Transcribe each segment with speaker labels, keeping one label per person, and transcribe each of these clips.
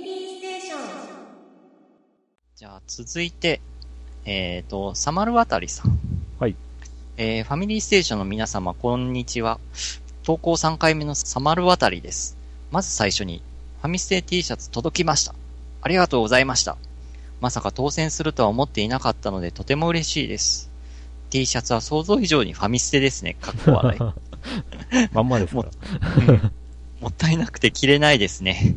Speaker 1: ミリーステーション。
Speaker 2: じゃあ、続いて、えっ、と、サマルワタリさん。
Speaker 3: はい。
Speaker 2: えー、ファミリーステーションの皆様、こんにちは。投稿3回目のサマルワタリです。まず最初に、ファミステ T シャツ届きました。ありがとうございました。まさか当選するとは思っていなかったので、とても嬉しいです。T シャツは想像以上にファミステですね。かっこ笑い。
Speaker 3: まんまですか
Speaker 2: もうんもったいなくて着れないですね。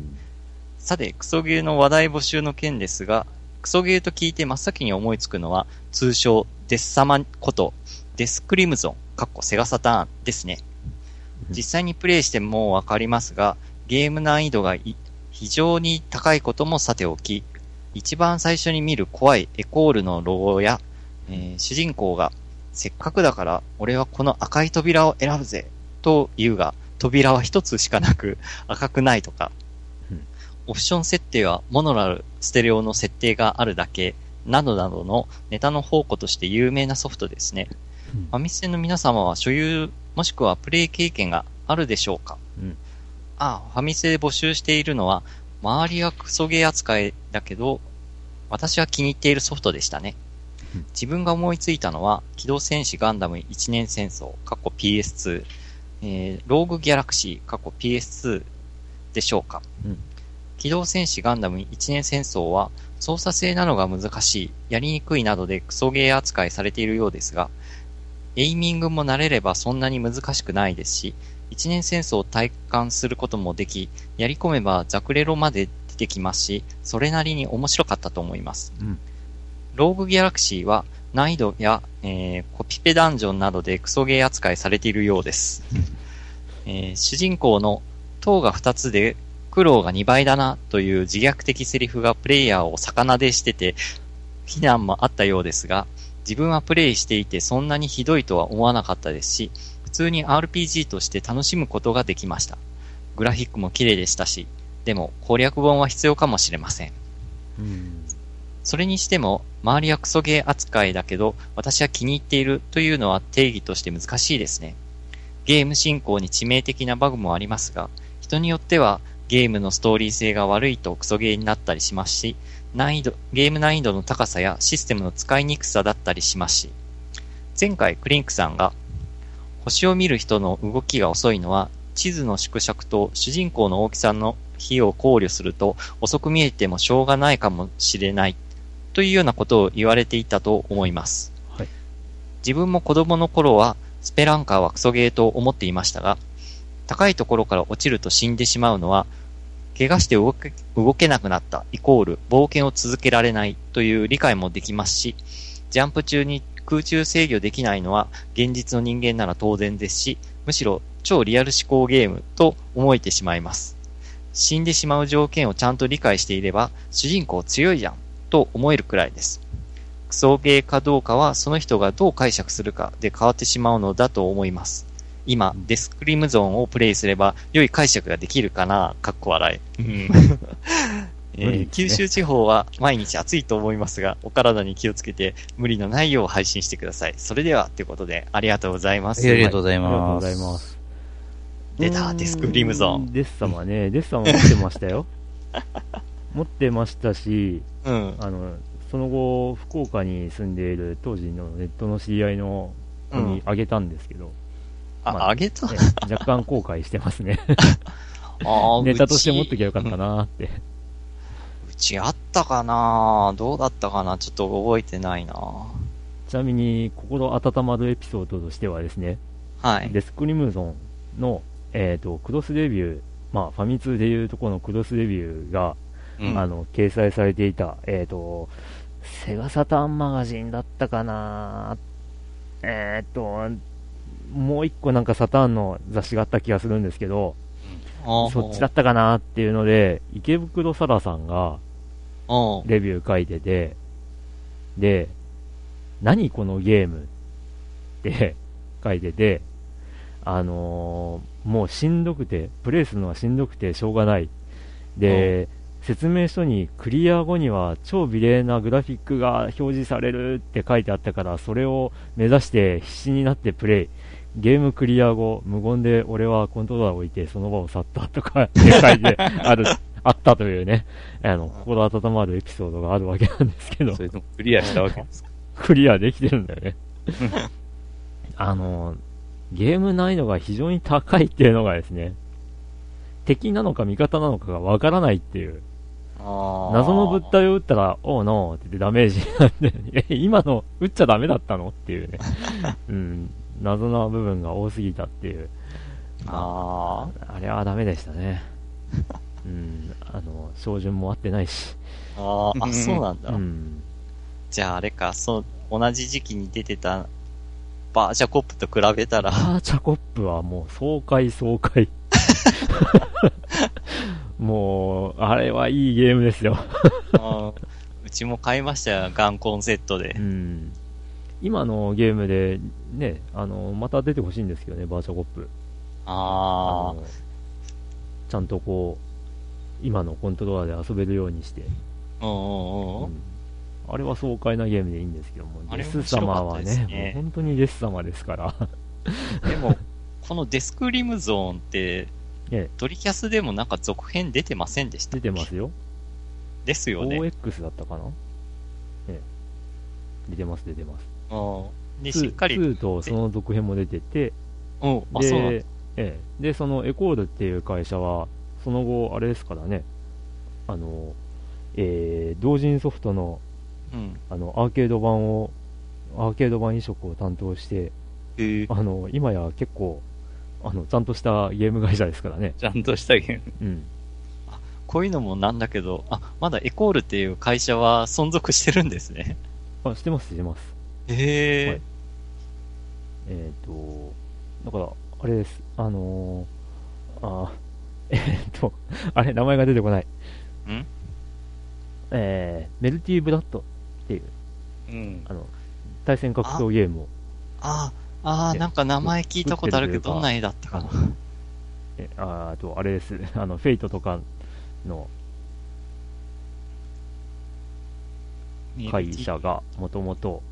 Speaker 2: さて、クソゲーの話題募集の件ですが、クソゲーと聞いて真っ先に思いつくのは、通称、デスサマこと、デスクリムゾン、かっこセガサターンですね。実際にプレイしてもわかりますが、ゲーム難易度がい非常に高いこともさておき、一番最初に見る怖いエコールのロゴや、えー主人公が、せっかくだから俺はこの赤い扉を選ぶぜ、と言うが、扉は一つしかなく赤くないとか
Speaker 3: うん、
Speaker 2: オプション設定はモノラル、ステレオの設定があるだけ、などなどのネタの宝庫として有名なソフトですね。
Speaker 3: うん
Speaker 2: ファミステの皆様は所有、もしくはプレイ経験があるでしょうか？
Speaker 3: うん
Speaker 2: ああ、ファミステで募集しているのは、周りはクソゲー扱いだけど、私は気に入っているソフトでしたね
Speaker 3: うん。
Speaker 2: 自分が思いついたのは、機動戦士ガンダム一年戦争、過去 PS2、えー、ローグギャラクシー、過去 PS2 でしょうか？
Speaker 3: うん
Speaker 2: 機動戦士ガンダム一年戦争は、操作性なのが難しい、やりにくいなどでクソゲー扱いされているようですが、エイミングも慣れればそんなに難しくないですし、一年戦争を体感することもでき、やり込めばザクレロまで出てきますし、それなりに面白かったと思います。
Speaker 3: うん
Speaker 2: ローグギャラクシーは難易度や、えーコピペダンジョンなどでクソゲー扱いされているようです。えー主人公の塔が2つで苦労が2倍だなという自虐的セリフがプレイヤーを逆でしてて、非難もあったようですが、自分はプレイしていてそんなにひどいとは思わなかったですし、普通に RPG として楽しむことができました。グラフィックも綺麗でしたし、でも攻略本は必要かもしれません。
Speaker 3: うん。
Speaker 2: それにしても、周りはクソゲー扱いだけど、私は気に入っているというのは定義として難しいですね。ゲーム進行に致命的なバグもありますが、人によってはゲームのストーリー性が悪いとクソゲーになったりしますし、難易度、ゲーム難易度の高さやシステムの使いにくさだったりしますし、前回クリンクさんが、星を見る人の動きが遅いのは、地図の縮尺と主人公の大きさの比を考慮すると遅く見えてもしょうがないかもしれないというようなことを言われていたと思います。
Speaker 3: はい
Speaker 2: 自分も子供の頃はスペランカーはクソゲーと思っていましたが、高いところから落ちると死んでしまうのは、怪我して動け動けなくなったイコール冒険を続けられないという理解もできますし、ジャンプ中に空中制御できないのは現実の人間なら当然ですし、むしろ超リアル思考ゲームと思えてしまいます。死んでしまう条件をちゃんと理解していれば、主人公強いじゃんと思えるくらいです。クソゲーかどうかはその人がどう解釈するかで変わってしまうのだと思います。今、デスクリムゾーンをプレイすれば良い解釈ができるかな？かっこ笑い。うん えー
Speaker 3: ね
Speaker 2: 九州地方は毎日暑いと思いますが、お体に気をつけて無理のないよう配信してください。それでは、ということで、ありがとうございます。
Speaker 4: ありがとうござい
Speaker 3: ありがとうご
Speaker 4: ます。
Speaker 3: ざいます。
Speaker 2: 出たデスクリムゾーン
Speaker 3: デス様ね、デス様持ってましたよ。持ってましたし、
Speaker 2: うん。
Speaker 3: あの、その後、福岡に住んでいる当時のネットの知り合いの子にあげたんですけど、
Speaker 2: あ、
Speaker 3: まあ
Speaker 2: あげた？
Speaker 3: ね若干後悔してますね。ネタとして持っ
Speaker 2: うち
Speaker 3: ときゃよかったなーって。
Speaker 2: うちあったかなどうだったかな？ちょっと覚えてないな
Speaker 3: ちなみに、心温まるエピソードとしてはですね、
Speaker 2: はい。
Speaker 3: デスクリムゾンの、えー、とクロスレビュー、まあ、ファミ通でいうところのクロスレビューが、
Speaker 2: うん
Speaker 3: あの掲載されていた、えー、とセガサターンマガジンだったかな、えー、ともう一個なんかサターンの雑誌があった気がするんですけど、そっちだったかなっていうので、池袋サラさんが
Speaker 2: うん
Speaker 3: レビュー書いてて、で、何このゲームって 書いてて、あのーもうしんどくて、プレイするのはしんどくてしょうがない。で、説明書にクリア後には超美麗なグラフィックが表示されるって書いてあったから、それを目指して必死になってプレイ。ゲームクリア後、無言で俺はコントローラーを置いてその場を去ったとかって書いてある、あったというね、あの、心温まるエピソードがあるわけなんですけど
Speaker 1: そ、れでもクリアしたわけですか？
Speaker 3: クリアできてるんだよね。あの、ゲーム難易度が非常に高いっていうのがですね、敵なのか味方なのかがわからないっていう。謎
Speaker 2: 謎
Speaker 3: の物体を撃ったら、おうノーって言ってダメージになって、え、今の撃っちゃダメだったの？っていうね。うん、謎な部分が多すぎたっていう。
Speaker 2: あ
Speaker 3: あれはダメでしたね。うん、あの、照準も合ってないし。
Speaker 2: ーあー、あ、そうなんだ。
Speaker 3: うん。
Speaker 2: じゃああれか、そう、同じ時期に出てたバージャコップと比べたら、
Speaker 3: バーチャコップはもう爽快爽快。もう、あれはいいゲームですよ。
Speaker 2: うちも買いましたよ、ガンコンセットで
Speaker 3: う。ん。今のゲームで、ね、あの、また出てほしいんですけどね、バーチャコップ。
Speaker 2: あ
Speaker 3: のちゃんとこう、今のコントローラーで遊べるようにして。
Speaker 2: あ、
Speaker 3: れは爽快なゲームでいいんですけども、
Speaker 2: あれ
Speaker 3: デス様は
Speaker 2: 面白かったです
Speaker 3: ね、
Speaker 2: ね
Speaker 3: もう本当にデス様ですから。
Speaker 2: でも、このデスクリムゾンって、
Speaker 3: ええ
Speaker 2: ドリキャスでもなんか続編出てませんでした
Speaker 3: 出てますよ。
Speaker 2: ですよね。
Speaker 3: OX だったかな？ええ。出てます、出てます。
Speaker 2: うん。で、
Speaker 3: 2
Speaker 2: しっかり、
Speaker 3: 2とその続編も出てて、
Speaker 2: うん、あ、そうなんだ。
Speaker 3: で、ええ、で、そのエコールっていう会社は、その後、あれですからね、あの、えー、同人ソフトの、
Speaker 2: うん。
Speaker 3: あの、アーケード版を、アーケード版移植を担当して、
Speaker 2: へえ
Speaker 3: あの、今や結構、あの、ちゃんとしたゲーム会社ですからね。
Speaker 1: ちゃんとしたゲーム。
Speaker 3: うん。
Speaker 2: こういうのもなんだけど、あ、まだエコールっていう会社は存続してるんですね。
Speaker 3: あ、してます、してます。
Speaker 2: へえ、
Speaker 3: はいえっ、と、だから、あれです。あのー、あ ー、えっ、と、あれ、名前が出てこない。
Speaker 2: ん？
Speaker 3: えー、メルティーブラッドっていう、
Speaker 1: うん。
Speaker 3: あの、対戦格闘ゲームを、
Speaker 2: ああー、
Speaker 3: ね
Speaker 2: なんか名前聞いたことあるけど、どんな絵だったかな？
Speaker 3: えあーあと、あれです。あの、フェイトとかの会社が、もともと、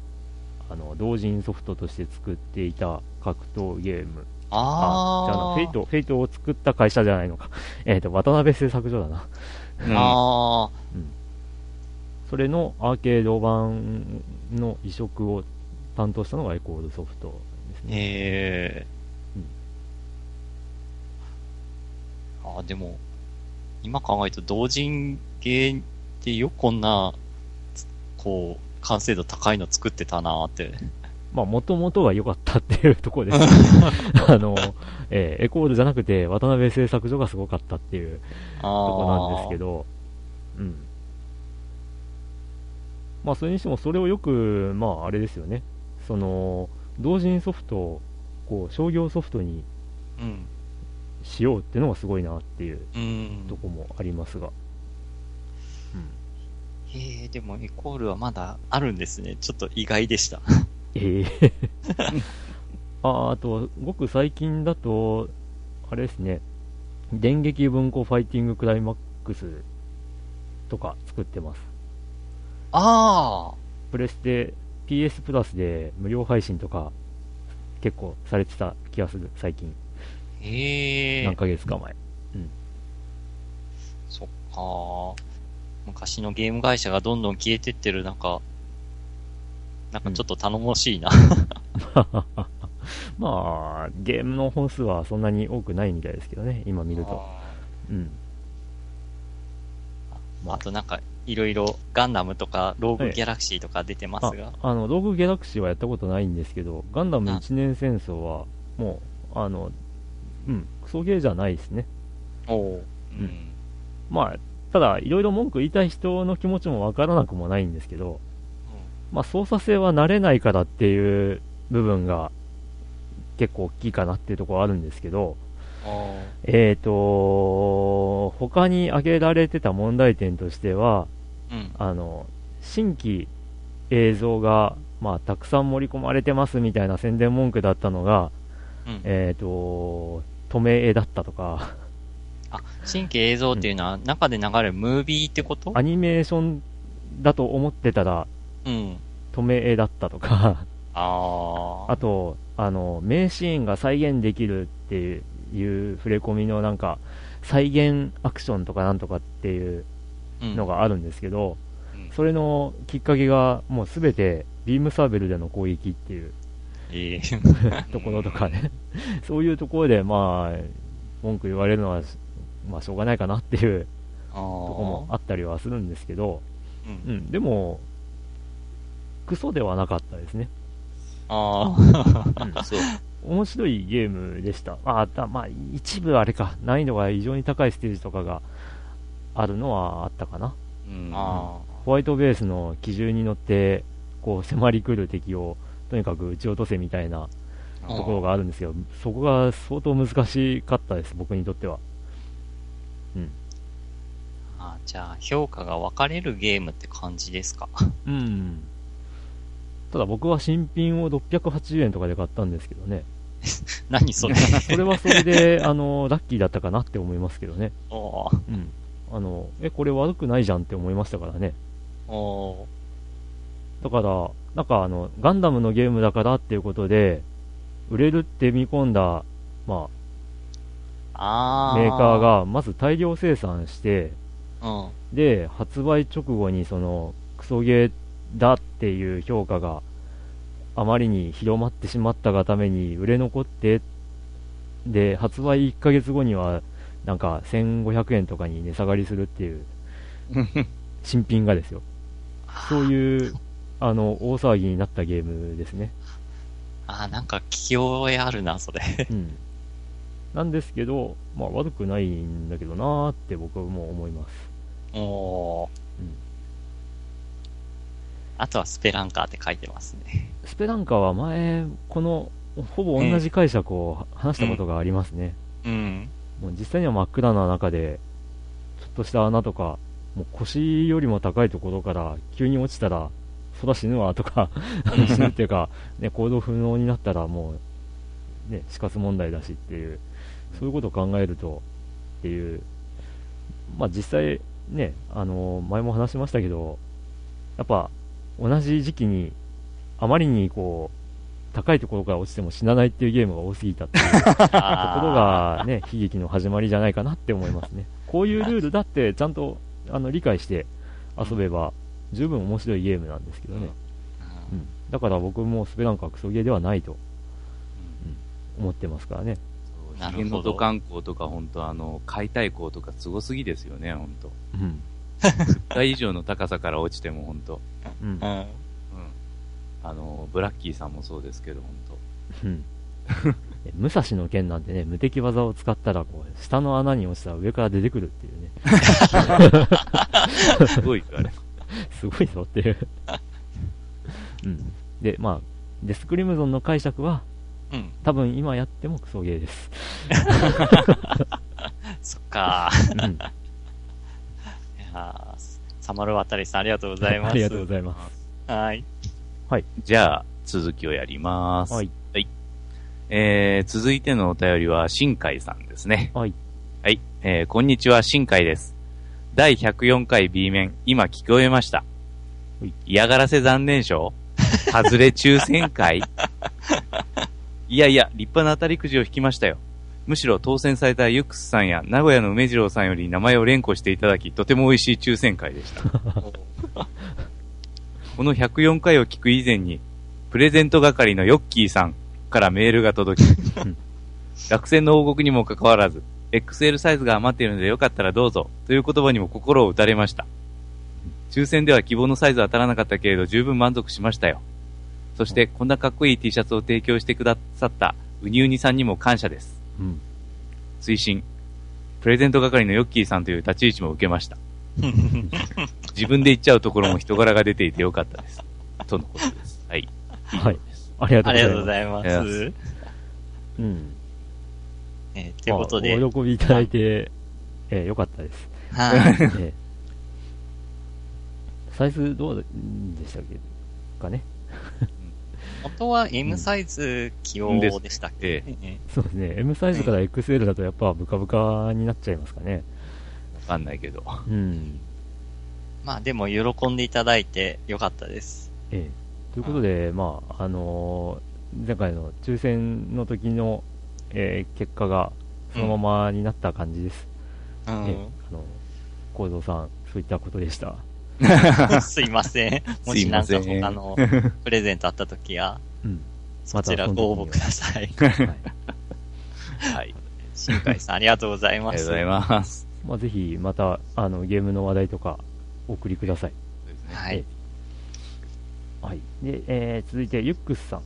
Speaker 3: あの、同人ソフトとして作っていた格闘ゲーム。
Speaker 2: ああ。
Speaker 3: じゃあな、フェイト、フェイトを作った会社じゃないのか。えっ、と、渡辺製作所だな。
Speaker 1: うん
Speaker 2: ああ。
Speaker 3: それのアーケード版の移植を担当したのがエコールソフトですね。
Speaker 2: ええ
Speaker 3: うん
Speaker 2: ああ、でも、今考えると同人ゲーってよくこんな、つこう、完成度高いの作ってたなーって。
Speaker 3: まあ、もともとが良かったっていうところです。あの、えーエコールじゃなくて、渡辺製作所がすごかったっていう
Speaker 2: あ
Speaker 3: とこなんですけ
Speaker 2: ど。
Speaker 3: ど、うん。まあ、それにしても、それをよく、まあ、あれですよね。その、同人ソフトを、こう、商業ソフトに
Speaker 2: うん。
Speaker 3: しようっていうのがすごいなっていう
Speaker 2: うん。
Speaker 3: とこもありますが。
Speaker 2: へえ、でもエコールはまだあるんですね。ちょっと意外でした。
Speaker 3: ええ ああと、ごく最近だと、あれですね、電撃文庫ファイティングクライマックスとか作ってます。
Speaker 2: ああ。
Speaker 3: プレステ、PS プラスで無料配信とか結構されてた気がする、最近。
Speaker 2: へえ
Speaker 3: 何。ヶ月か前。
Speaker 2: そっか昔のゲーム会社がどんどん消えてってる中、なんかちょっと頼もしいな。
Speaker 3: まあ、ゲームの本数はそんなに多くないみたいですけどね、今見ると。うん。
Speaker 2: あとなんか、いろいろガンダムとか、ローグギャラクシーとか出てますが。
Speaker 3: ああの、ローグギャラクシーはやったことないんですけど、ガンダム一年戦争は、もう、あの、うん、クソゲーじゃないですね。
Speaker 2: おおう。う
Speaker 3: うんん。まあ、ただ、いろいろ文句言いたい人の気持ちもわからなくもないんですけど、まあ、操作性は慣れないからっていう部分が結構大きいかなっていうところはあるんですけど、えーと、他に挙げられてた問題点としては、
Speaker 2: うん。
Speaker 3: あの、新規映像が、まあ、たくさん盛り込まれてますみたいな宣伝文句だったのが、
Speaker 2: うん。
Speaker 3: えーと、止め絵だったとか、
Speaker 2: あ、新規映像っていうのは中で流れるムービーってこと？
Speaker 3: アニメーションだと思ってたら、
Speaker 2: うん。
Speaker 3: 止め絵だったとか、
Speaker 2: ああ。
Speaker 3: あと、あの、名シーンが再現できるっていう触れ込みのなんか、再現アクションとかなんとかっていう
Speaker 2: うん
Speaker 3: のがあるんですけど、
Speaker 1: うん
Speaker 3: それのきっかけがもうすべてビームサーベルでの攻撃っていう
Speaker 2: いい。
Speaker 3: ところとかね、そういうところでまあ、文句言われるのは、まあしょうがないかなっていう
Speaker 2: と
Speaker 3: とこもあったりはするんですけど、
Speaker 2: うん
Speaker 3: うん、でも、クソではなかったですね。
Speaker 2: ああ。
Speaker 1: そう。
Speaker 3: 面白いゲームでした。あ、だまあ、一部あれか、難易度が異常に高いステージとかがあるのはあったかな。
Speaker 1: うん
Speaker 2: あ
Speaker 3: ホワイトベースの基準に乗って、こう、迫り来る敵を、とにかく撃ち落とせみたいな
Speaker 2: あ。
Speaker 3: ところがあるんですけど、そこが相当難しかったです、僕にとっては。うん。
Speaker 2: あじゃあ、評価が分かれるゲームって感じですか？
Speaker 3: うん。ただ僕は新品を680円とかで買ったんですけどね。
Speaker 2: 何それ？
Speaker 3: それはそれで、あの、ラッキーだったかなって思いますけどね。
Speaker 2: おー
Speaker 3: うん。あの、え、これ悪くないじゃんって思いましたからね。
Speaker 2: おー
Speaker 3: だから、なんかあの、ガンダムのゲームだからっていうことで、売れるって見込んだ、まあ、
Speaker 2: あー
Speaker 3: メーカー、が、まず大量生産して、
Speaker 2: うん。
Speaker 3: で、発売直後にその、クソゲーだっていう評価があまりに広まってしまったがために売れ残って、で、発売1ヶ月後には、なんか1500円とかに値下がりするっていう、新品がですよ。そういう、あの、大騒ぎになったゲームですね。
Speaker 2: あーなんか聞き覚えあるな、それ。
Speaker 3: うん。なんですけど、まあ悪くないんだけどなーって僕はもう思います。
Speaker 2: おー
Speaker 3: うん
Speaker 2: あとはスペランカーって書いてますね。
Speaker 3: スペランカは前、この、ほぼ同じ解釈を話したことがありますね。
Speaker 2: うん。
Speaker 3: もう実際には真っ暗な中で、ちょっとした穴とか、もう腰よりも高いところから急に落ちたら、そら死ぬわとか、死ぬっていうか、ね、行動不能になったらもう、ね、死活問題だしっていう、そういうことを考えると、っていう、まあ実際ね、あの前も話しましたけど、やっぱ同じ時期に、あまりにこう、高いところから落ちても死なないっていうゲームが多すぎたっていう ところがね、悲劇の始まりじゃないかなって思いますね。こういうルールだってちゃんとあの理解して遊べば十分面白いゲームなんですけどね。
Speaker 2: うん
Speaker 3: うん。だから僕もスペランカはクソゲーではないと思ってますからね。
Speaker 2: なるほど
Speaker 1: ヒゲの土管工とか本当あの、解体工とかすごすぎですよね、本当
Speaker 3: うん。
Speaker 1: 10回以上の高さから落ちても本当
Speaker 3: うん
Speaker 2: う。ん。
Speaker 1: うん。あの、ブラッキーさんもそうですけど、本
Speaker 3: うん。え武蔵の剣なんてね、無敵技を使ったら、こう、下の穴に落ちたら上から出てくるっていうね、
Speaker 1: 当すごいあれ。
Speaker 3: すごいぞっていう。うん。で、まあ、デスクリムゾンの解釈は、
Speaker 2: うん。
Speaker 3: 多分今やってもクソゲーです。
Speaker 2: そっか
Speaker 3: うん。
Speaker 2: いやーサマルワタリさんありがとうございます。
Speaker 3: ありがとうございます。
Speaker 2: はい。
Speaker 1: じゃあ、続きをやります。
Speaker 3: はい。
Speaker 1: えー、続いてのお便りは、新海さんですね。
Speaker 3: はい。
Speaker 1: はい。えー、こんにちは、新海です。第104回 B 面、今聞こえました
Speaker 3: はい。
Speaker 1: 嫌がらせ残念賞外れ抽選会 いやいや、立派な当たりくじを引きましたよ。むしろ当選されたユックスさんや名古屋の梅次郎さんより名前を連呼していただき、とても美味しい抽選会でした。この104回を聞く以前に、プレゼント係のヨッキーさんからメールが届き、落選の報告にもかかわらず、XL サイズが余っているのでよかったらどうぞ、という言葉にも心を打たれました。抽選では希望のサイズは当たらなかったけれど十分満足しましたよ。そして、こんなかっこいい T シャツを提供してくださったウニウニさんにも感謝です。
Speaker 3: うん。
Speaker 1: 推進。プレゼント係のヨッキーさんという立ち位置も受けました。自分で言っちゃうところも人柄が出ていてよかったです。とのことです。はい。
Speaker 3: はい。ありがと
Speaker 2: あ
Speaker 3: うございます。
Speaker 2: りがとうございます。
Speaker 1: う
Speaker 3: ん。
Speaker 2: えーということで、
Speaker 3: まあお喜びいただいて、えーよかったです。
Speaker 2: はい。
Speaker 3: えーサイズどうでしたっけ？かね。
Speaker 2: 元は M サイズ起用でしたっけ、
Speaker 1: え
Speaker 2: え
Speaker 3: そうですね。M サイズから XL だとやっぱブカブカになっちゃいますかね。
Speaker 1: わかんないけど。
Speaker 3: うん。
Speaker 2: まあでも喜んでいただいてよかったです。
Speaker 3: ええ。ということで、まあ、あのー前回の抽選の時の、えー結果がそのままになった感じです。
Speaker 2: うん
Speaker 3: ね、あの、コードさん、そういったことでした。
Speaker 2: すいません。もしなんか他の プレゼントあった時は、
Speaker 3: うん。
Speaker 2: そちらご応募ください。
Speaker 3: はい。
Speaker 1: はい。
Speaker 2: 新海さんありがとうござい
Speaker 1: あ
Speaker 2: ます。
Speaker 1: りがとうございます。
Speaker 3: まあ、ぜひ、また、あの、ゲームの話題とか、お送りください。
Speaker 2: はい。
Speaker 3: はい。で、えー、続いて、ユックスさん。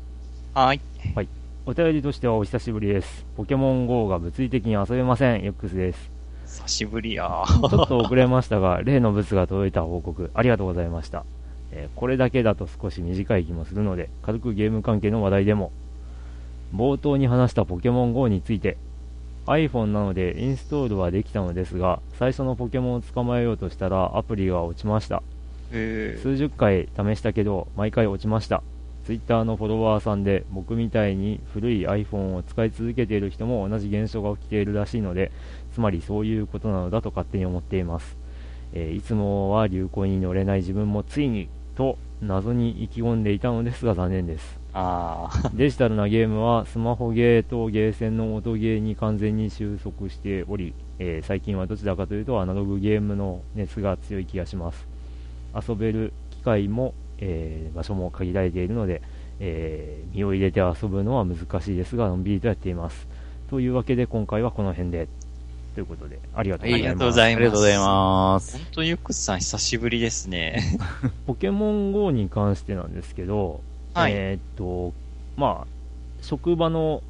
Speaker 2: はい。
Speaker 3: お便りとしてはお久しぶりです。ポケモン GO が物理的に遊べません。ユックスです。
Speaker 2: 久しぶりや。
Speaker 3: ちょっと遅れましたが、例の物が届いた報告、ありがとうございました。えーこれだけだと少し短い気もするので、軽くゲーム関係の話題でも。冒頭に話したポケモン GO について、iPhone なのでインストールはできたのですが、最初のポケモンを捕まえようとしたらアプリが落ちました。
Speaker 2: えー
Speaker 3: 数十回試したけど、毎回落ちました。Twitter のフォロワーさんで、僕みたいに古い iPhone を使い続けている人も同じ現象が起きているらしいので、つまりそういうことなのだと勝手に思っています。えーいつもは流行に乗れない自分もついに、と謎に意気込んでいたのですが残念です。
Speaker 2: ああ。
Speaker 3: デジタルなゲームはスマホゲーとゲーセンの音ゲーに完全に収束しており、えー最近はどちらかというとアナログゲームの熱が強い気がします遊べる機会も、えー場所も限られているので、えー身を入れて遊ぶのは難しいですがのんびりとやっていますというわけで今回はこの辺でということでありがとうございます、
Speaker 2: ありがとうございます
Speaker 1: ありがとうございます。
Speaker 2: 本当ユックスさん久しぶりですね。
Speaker 3: ポケモン GO に関してなんですけど、
Speaker 2: はい
Speaker 3: えーっと、まあ、職場の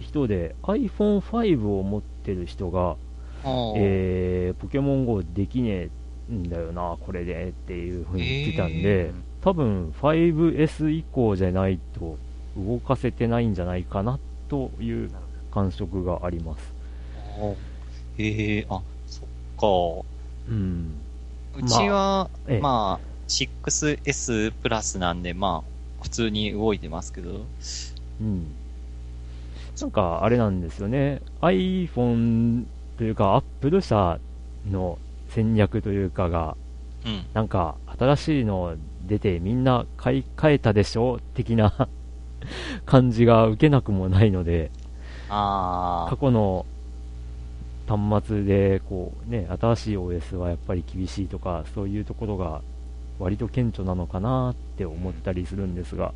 Speaker 3: 人で iPhone5 を持ってる人が、えーポケモン GO できねえんだよな、これでっていう風に言ってたんで、
Speaker 2: え
Speaker 3: 多分 5S 以降じゃないと動かせてないんじゃないかなという感触があります。
Speaker 2: ーえー、あ、そ
Speaker 3: うん。
Speaker 2: っか。うちは、
Speaker 3: ええ
Speaker 2: まあ、6S プラスなんで、まあ、普通に動いてますけど。
Speaker 3: うん。なんか、あれなんですよね。iPhone というか、Apple 社の戦略というかが、
Speaker 2: うん。
Speaker 3: なんか、新しいの出てみんな買い替えたでしょ的な感じが受けなくもないので、
Speaker 2: あ
Speaker 3: 過去の端末で、こうね、新しい OS はやっぱり厳しいとか、そういうところが割と顕著なのかなって思ったりするんですが、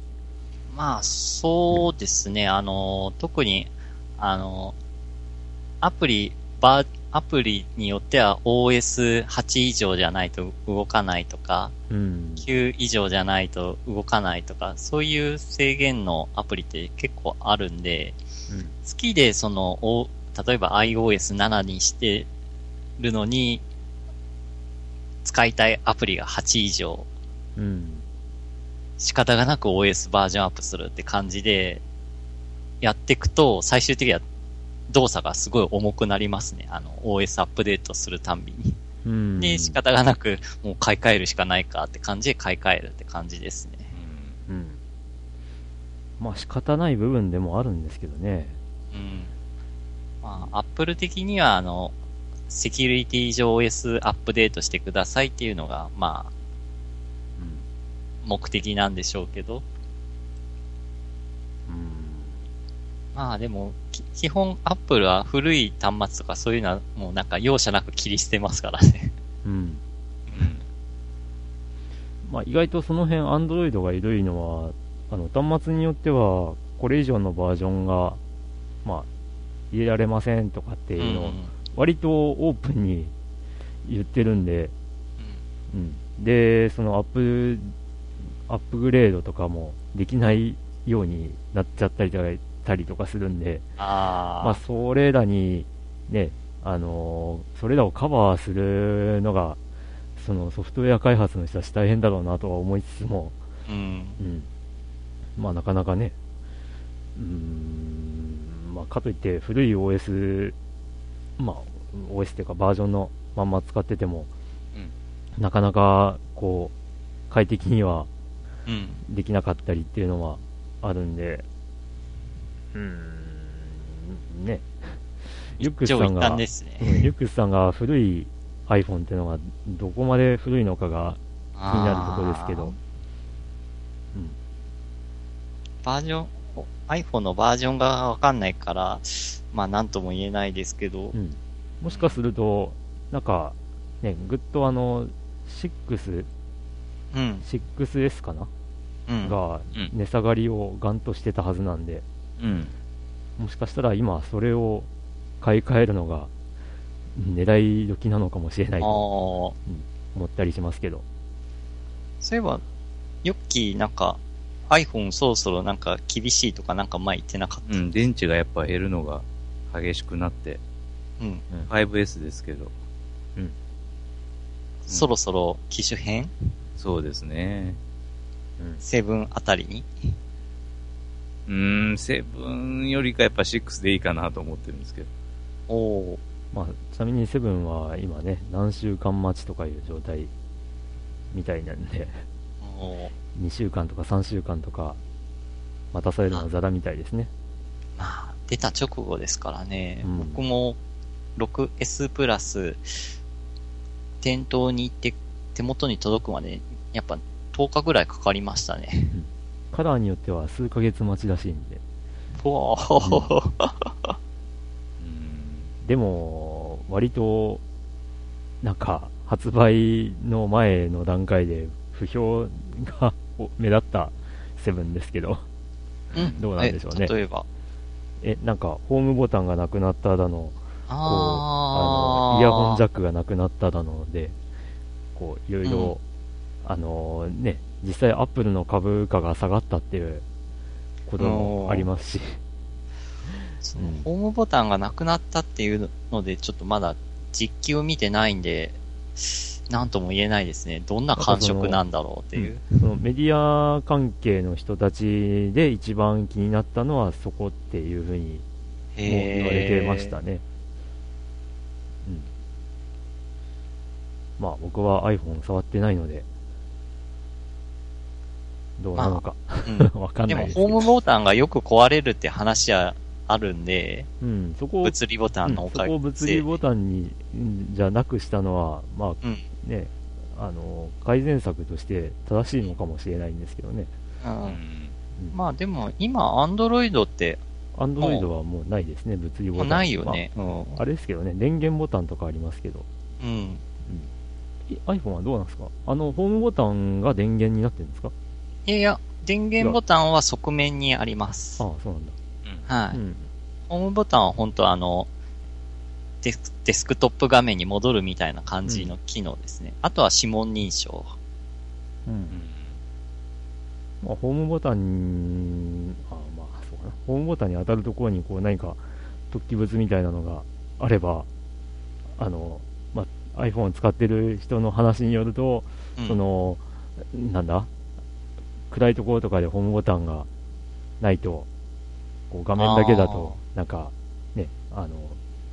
Speaker 2: まあ、そうですね。あの、特に、あの、アプリ、バー、アプリによっては OS8 以上じゃないと動かないとか、
Speaker 3: うん。
Speaker 2: 9以上じゃないと動かないとか、そういう制限のアプリって結構あるんで、好きでその、お例えば iOS7 にしてるのに、使いたいアプリが8以上、
Speaker 3: うん。
Speaker 2: 仕方がなく OS バージョンアップするって感じで、やっていくと、最終的には動作がすごい重くなりますね。あの、OS アップデートするたんびに。
Speaker 3: うん。
Speaker 2: で、仕方がなく、もう買い替えるしかないかって感じで買い替えるって感じですね。
Speaker 3: うん。まあ仕方ない部分でもあるんですけどね。
Speaker 2: うん。まあ、アップル的には、あの、セキュリティ上 OS アップデートしてくださいっていうのが、まあ、目的なんでしょうけど、
Speaker 3: うん。
Speaker 2: まあでも、き基本アップルは古い端末とかそういうのはもうなんか容赦なく切り捨てますからね。
Speaker 3: うん。うん。まあ意外とその辺、アンドロイドが緩いのは、あの、端末によっては、これ以上のバージョンが、まあ、入れられませんとかっていうのを、
Speaker 2: うん
Speaker 3: 割とオープンに言ってるんで、うん。で、そのアップ、アップグレードとかもできないようになっちゃったりとかたりとかするんで、
Speaker 2: ああ、
Speaker 3: まあ、それらに、ね、あのーそれらをカバーするのが、そのソフトウェア開発の人たち大変だろうなとは思いつつも、
Speaker 2: うん。
Speaker 3: うん。まあ、なかなかね、うーん、まあ、かといって古い OS、まあ、OS っていうかバージョンのまんま使ってても、なかなか、こう、快適には
Speaker 2: うん。
Speaker 3: できなかったりっていうのはあるんで、うーん、ね。ユックスさんが
Speaker 2: ね。
Speaker 3: うんユックスさんが古い iPhone っていうのがどこまで古いのかが気になるところですけど、
Speaker 2: バージョン、iPhone のバージョンがわかんないから、まあなんとも言えないですけど、
Speaker 3: うん。もしかすると、なんか、ね、ぐっとあの、6、
Speaker 2: うん。
Speaker 3: 6S かな、
Speaker 2: うん。
Speaker 3: が
Speaker 1: うん
Speaker 3: 値下がりをガンとしてたはずなんで、
Speaker 1: うん。
Speaker 3: もしかしたら今それを買い替えるのが狙い時なのかもしれないと
Speaker 2: ー。
Speaker 3: 思ったりしますけど。
Speaker 2: そういえば、ヨッキーなんか iPhone そろそろなんか厳しいとかなんか前言ってなかっ
Speaker 1: うん。電池がやっぱ減るのが激しくなって、
Speaker 2: た。うん。
Speaker 1: 5S ですけど。
Speaker 2: そろそろ機種変？
Speaker 1: そうですね。
Speaker 2: セブンあたりに？
Speaker 1: うーん、セブンよりかやっぱ6でいいかなと思ってるんですけど。
Speaker 2: おお
Speaker 3: まあ、ちなみにセブンは今ね、何週間待ちとかいう状態みたいなんで、2週間とか3週間とか待たされるのはザラみたいですね。
Speaker 2: まあ、出た直後ですからね。
Speaker 3: うん
Speaker 2: 僕も 6S プラス、店頭に行って手元に届くまで、やっぱ10日ぐらいかかりましたね。
Speaker 3: カラーによっては数ヶ月待ちらしいんで。
Speaker 2: うわー
Speaker 1: うん。
Speaker 3: でも、割と、なんか、発売の前の段階で不評がお目立ったセブンですけど、
Speaker 2: うん。
Speaker 3: どうなんでしょうね。
Speaker 2: え例えば？
Speaker 3: え、なんか、ホームボタンがなくなっただの、こう、
Speaker 2: あ
Speaker 3: の、イヤホンジャックがなくなっただので、こう、いろいろ、あのね、実際アップルの株価が下がったっていうこともありますし、
Speaker 2: その
Speaker 3: うん。
Speaker 2: ホームボタンがなくなったっていうので、ちょっとまだ実機を見てないんで、なんとも言えないですね。どんな感触なんだろうっていう。
Speaker 3: そのメディア関係の人たちで一番気になったのはそこっていうふうに言われてましたね。うん。まあ僕は iPhone 触ってないので、どうなのか、
Speaker 2: うん
Speaker 3: わかん
Speaker 2: でも、
Speaker 3: ないですけど。
Speaker 2: ホームボタンがよく壊れるって話はあるんで、
Speaker 3: うん、そこを、
Speaker 2: 物理ボタンのお
Speaker 3: うんそ
Speaker 2: かげ
Speaker 3: こを物理ボタンに、うんじゃなくしたのは、まあ
Speaker 2: うん。
Speaker 3: ね、あの、改善策として正しいのかもしれないんですけどね。
Speaker 2: うん
Speaker 1: うん。
Speaker 2: まあでも、今、アンドロイドって
Speaker 3: アンドロイドはもうないですね、物理ボタン。
Speaker 2: ないよね。うん。
Speaker 3: まあ。あれですけどね、電源ボタンとかありますけど、
Speaker 2: うん。
Speaker 3: い iPhone はどうなんですか？あの、ホームボタンが電源になってるんですか？
Speaker 2: いやいや、電源ボタンは側面にあります。
Speaker 3: ああ、そうなんだ。
Speaker 2: はい。
Speaker 3: うん。
Speaker 2: ホームボタンは本当あの、デスデスクトップ画面に戻るみたいな感じの機能ですね。あとは指紋認証。
Speaker 3: うん。まあ、ホームボタンに、あまあ、そうかな。ホームボタンに当たるところに、こう、何か、突起物みたいなのがあれば、あの、まあ、iPhone を使ってる人の話によると、
Speaker 2: うん
Speaker 3: その、なんだ？暗いところとかでホームボタンがないと、こう画面だけだと、なんか、ね、あの、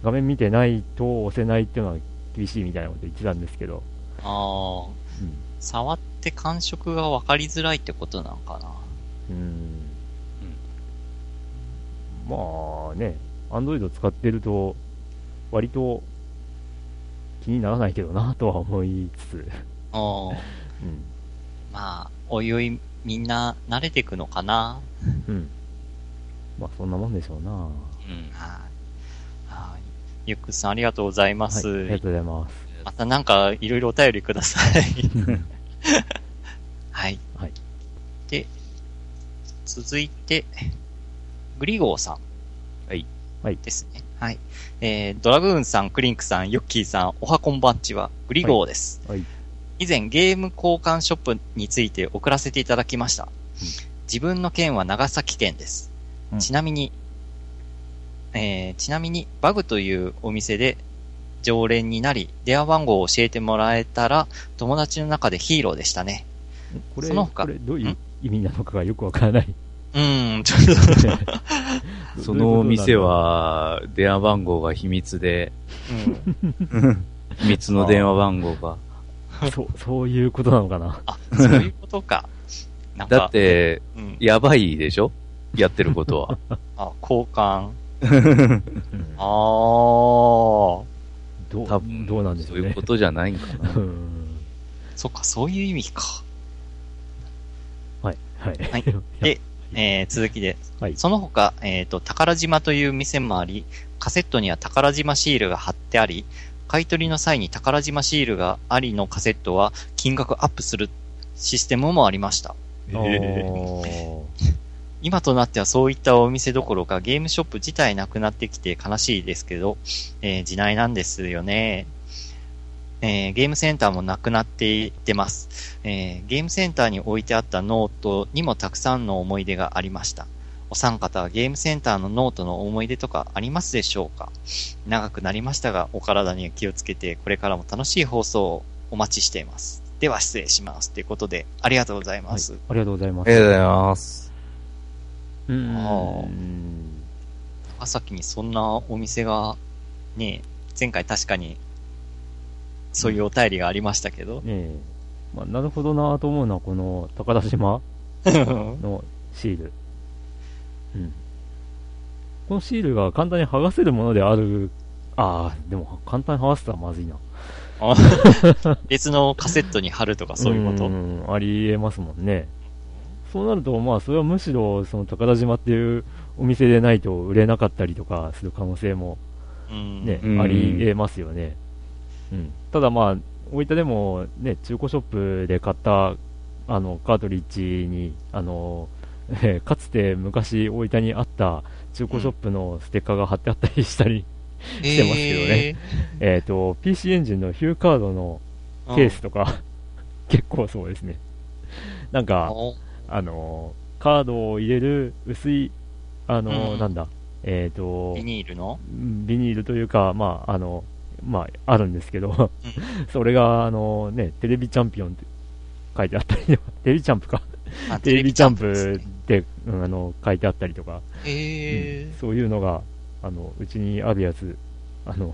Speaker 3: 画面見てないと押せないっていうのは厳しいみたいなこと言ってたんですけど、
Speaker 2: ああ、
Speaker 3: うん。
Speaker 2: 触って感触が分かりづらいってことなのかな。
Speaker 3: うん。まあね、アンドロイド使ってると、割と気にならないけどなとは思いつつ、
Speaker 2: うん。
Speaker 3: うん。
Speaker 2: まあ、おいおいみんな慣れていくのかな。
Speaker 3: うん。まあそんなもんでしょうな。は
Speaker 1: うん。
Speaker 2: はい。はい。ゆっくさんありがとうございま
Speaker 3: い、
Speaker 2: す。
Speaker 3: ありがとうございます。
Speaker 2: またなんかいろいろお便りください。はい。
Speaker 3: はい。
Speaker 2: で、続いて、グリゴーさん。
Speaker 1: はい。
Speaker 3: はい
Speaker 2: ですね。はい。えー、ドラグーンさん、クリンクさん、ヨッキーさん、おはこんばんちは、グリゴーです。
Speaker 3: はい。
Speaker 2: 以前ゲーム交換ショップについて送らせていただきました。自分の県は長崎県です。
Speaker 3: うん
Speaker 2: ちなみに、えー、ちなみにバグというお店で常連になり、電話番号を教えてもらえたら友達の中でヒーローでしたね。
Speaker 3: これ、
Speaker 2: その他
Speaker 3: これどういうん？意味なのかがよくわからない。
Speaker 2: うーん、ちょっと、
Speaker 1: その店は、電話番号が秘密で、
Speaker 2: うん。
Speaker 1: 秘密の電話番号が。
Speaker 3: そう、そういうことなのかな？
Speaker 2: あ、そういうことか。か、
Speaker 1: だって、
Speaker 2: うん、
Speaker 1: やばいでしょ？やってることは。
Speaker 2: あ、交換。
Speaker 3: うん
Speaker 2: あー。
Speaker 3: どう
Speaker 1: 多分、
Speaker 3: どうなんでしょうね
Speaker 1: そういうこ。とじゃないんかな。
Speaker 3: う ん
Speaker 2: そっか、そういう意味か。
Speaker 3: はい、はい。
Speaker 2: はい
Speaker 3: や
Speaker 2: でえー、続きで。
Speaker 3: はい。
Speaker 2: その他、えっ、と、宝島という店もあり、カセットには宝島シールが貼ってあり、買い取りの際に宝島シールがありのカセットは金額アップするシステムもありました。
Speaker 3: おー
Speaker 2: 今となってはそういったお店どころかゲームショップ自体なくなってきて悲しいですけど、えー時代なんですよね。えーゲームセンターもなくなっていってます、えーゲームセンターに置いてあったノートにもたくさんの思い出がありました。お三方はゲームセンターのノートの思い出とかありますでしょうか？長くなりましたが、お体には気をつけて、これからも楽しい放送をお待ちしています。では失礼します。ということで、ありがとうございます。
Speaker 3: ありがとうございます。
Speaker 1: ありがとうございます。
Speaker 3: うーん
Speaker 2: あー長崎にそんなお店が、ね、前回確かに、そういうお便りがありましたけど。
Speaker 3: ねえ。まあ、なるほどなと思うのは、この、宝島 のシール。うん。このシールが簡単に剥がせるものである、ああ、でも簡単に剥がせたらまずいな。
Speaker 2: あ 別のカセットに貼るとかそういうこと？
Speaker 3: んありえますもんね。そうなると、まあ、それはむしろ、その宝島っていうお店でないと売れなかったりとかする可能性も
Speaker 2: うん
Speaker 3: ね、
Speaker 1: うん
Speaker 3: ありえますよね。うん。ただまあ、大分でもね、中古ショップで買った、あの、カートリッジに、あの、えーかつて昔大分にあった中古ショップのステッカーが貼ってあったりしたり、してますけどねえっと、PC エンジンのヒューカードの
Speaker 2: えー。
Speaker 3: ケースとか、結構そうですね。なん
Speaker 2: うん
Speaker 3: か、
Speaker 2: お
Speaker 3: あの、カードを入れる薄い、あの、
Speaker 2: うん
Speaker 3: なんだ、えっ、と、
Speaker 2: ビニールの？
Speaker 3: ビニールというか、まあ、あの、まあ、あるんですけど、それが、あのね、テレビチャンピオンって書いてあったりとか、テレビチャンプか、
Speaker 2: あ
Speaker 3: テレビチャンプって、うんあの、書いてあったりとか、
Speaker 2: え
Speaker 3: うん。そういうのが、あの、うちにあるやつ、あの、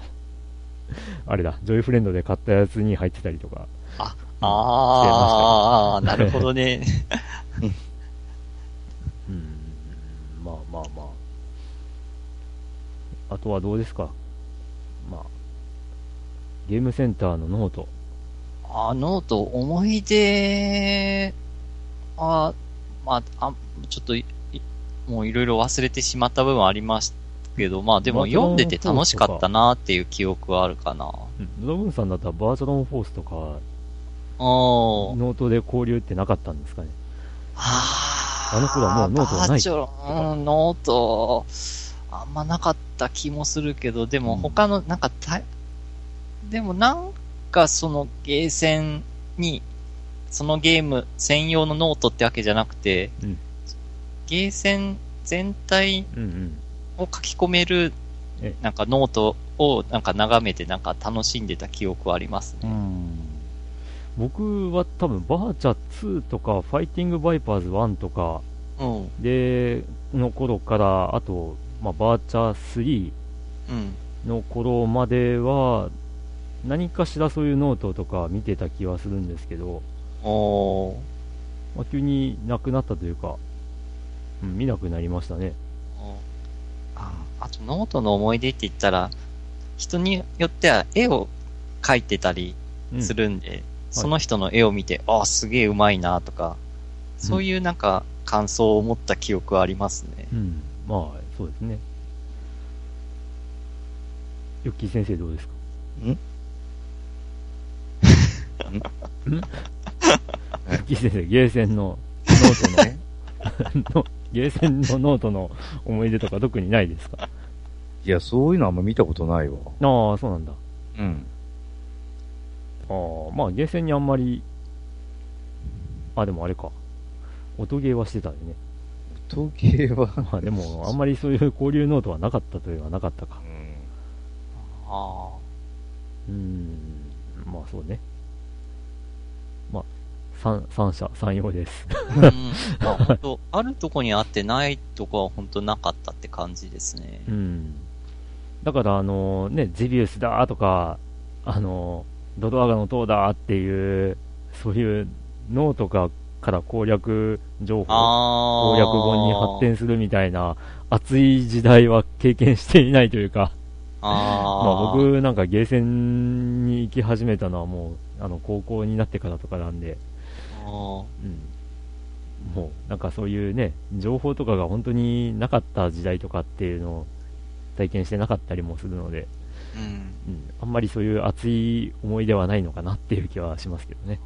Speaker 3: あれだ、ジョイフレンドで買ったやつに入ってたりとか、
Speaker 2: ー、ああ、なるほどね。
Speaker 3: うん、まあまあまあ。あとはどうですか？まあ、ゲームセンターのノート。
Speaker 2: あ、ノート、思い出、あ、まあ、あちょっともういろいろ忘れてしまった部分ありますけど、まあでも読んでて楽しかったなっていう記憶はあるかな。
Speaker 3: うん、ドブンさんだったらバーチャロンフォースとか。ノートで交流ってなかったんですかね。
Speaker 2: あ
Speaker 3: あの頃はもうノートはない
Speaker 2: うん、ノート、あんまなかった気もするけど、でも
Speaker 3: うん。
Speaker 2: 他の、なんかた、でもなんかそのゲーセンに、そのゲーム専用のノートってわけじゃなくて、
Speaker 3: うん。
Speaker 2: ゲーセン全体
Speaker 3: うんうん。
Speaker 2: を書き込める
Speaker 3: え、
Speaker 2: なんかノートをなんか眺めてなんか楽しんでた記憶はありますね。
Speaker 3: 僕は多分バーチャ2とか、ファイティングバイパーズ1とか、
Speaker 2: うん。
Speaker 3: で、の頃から、あと、まあ、バーチャ3
Speaker 2: うん。
Speaker 3: の頃までは、何かしらそういうノートとか見てた気はするんですけど。まあ、急になくなったというか、うん、見なくなりましたね。
Speaker 2: ああとノートの思い出って言ったら、人によっては絵を描いてたり
Speaker 3: うん
Speaker 2: するんで、その人の絵を見て、ああ、すげえ上手いなとか、そういうなんか感想を持った記憶はありますね。
Speaker 3: うん。まあ、そうですね。ヨッキー先生どうですか？
Speaker 1: ん？
Speaker 3: ん？ヨッキー先生、ゲーセンのノートのの、ゲーセンのノートの思い出とか特にないですか？
Speaker 1: いや、そういうのあんま見たことないわ。
Speaker 3: ああ、そうなんだ。
Speaker 1: うん。
Speaker 3: ああ、まあ、ゲーセンにあんまり、あ、でもあれか。音ゲーはしてたよね。
Speaker 1: 統計は、
Speaker 3: まあでも、あんまりそういう交流ノートはなかったといえばなかったか。
Speaker 2: あ
Speaker 3: うーん、まあそうね。まあ、三、三者三様です。
Speaker 2: あ。うん。まあ 本当あるとこにあってないとこは本当なかったって感じですね。
Speaker 3: うん。だから、あのね、ゼビウスだとか、あのドドアガの塔だっていう、そういう脳とかから攻略情報。攻略本に発展するみたいな熱い時代は経験していないというか、
Speaker 2: あ
Speaker 3: ま。僕なんかゲーセンに行き始めたのはもう、あの、高校になってからとかなんで、うん。もう、なんかそういうね、情報とかが本当になかった時代とかっていうのを体験してなかったりもするので、
Speaker 2: うん。
Speaker 3: うん、あんまりそういう熱い思い出はないのかなっていう気はしますけどね。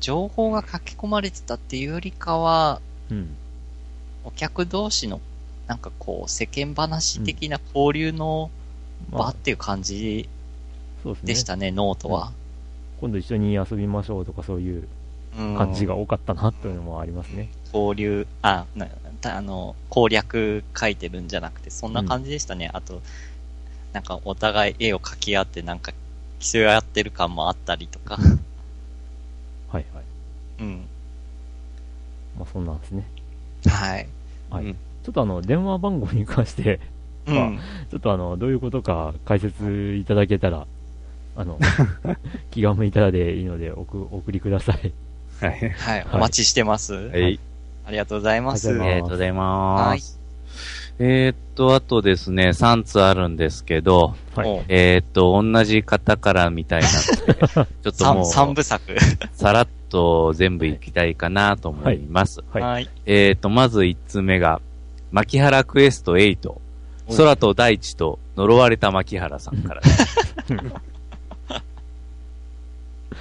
Speaker 2: 情報が書き込まれてたっていうよりかは、
Speaker 3: うん。
Speaker 2: お客同士の、なんかこう、世間話的な交流の
Speaker 3: まあ、
Speaker 2: 場っていう感じ
Speaker 3: ですね。
Speaker 2: でしたね、ノートは。
Speaker 3: 今度一緒に遊びましょうとかそういう
Speaker 2: うん
Speaker 3: 感じが多かったなというのもありますね。
Speaker 2: 交流、あ、あの、攻略書いてるんじゃなくて、そんな感じでしたね。あと、なんかお互い絵を描き合って、なんか競い合ってる感もあったりとか。
Speaker 3: はいはい。
Speaker 2: うん。
Speaker 3: まあそんなんですね。
Speaker 2: はい。
Speaker 3: はい。
Speaker 1: うん
Speaker 3: ちょっとあの、電話番号に関して、まあ
Speaker 2: うん。
Speaker 3: ちょっとあの、どういうことか解説いただけたら、あの、気が向いたらでいいので、おく、お送りください。
Speaker 1: はい。
Speaker 2: はい。お待ちしてます。
Speaker 1: はい。
Speaker 2: ありがとうございます。
Speaker 3: ありがとうござい
Speaker 1: ま
Speaker 2: はい
Speaker 1: す。えーっと、あとですね、3つあるんですけど、
Speaker 3: はい。
Speaker 1: えーっと、同じ方からみたいなので、ちょっともう、
Speaker 2: 部作。
Speaker 1: さらっと全部いきたいかなと思います。
Speaker 3: はい
Speaker 2: はい。
Speaker 1: えーっと、まず1つ目が、牧原クエスト8、空と大地と呪われた牧原さんからです。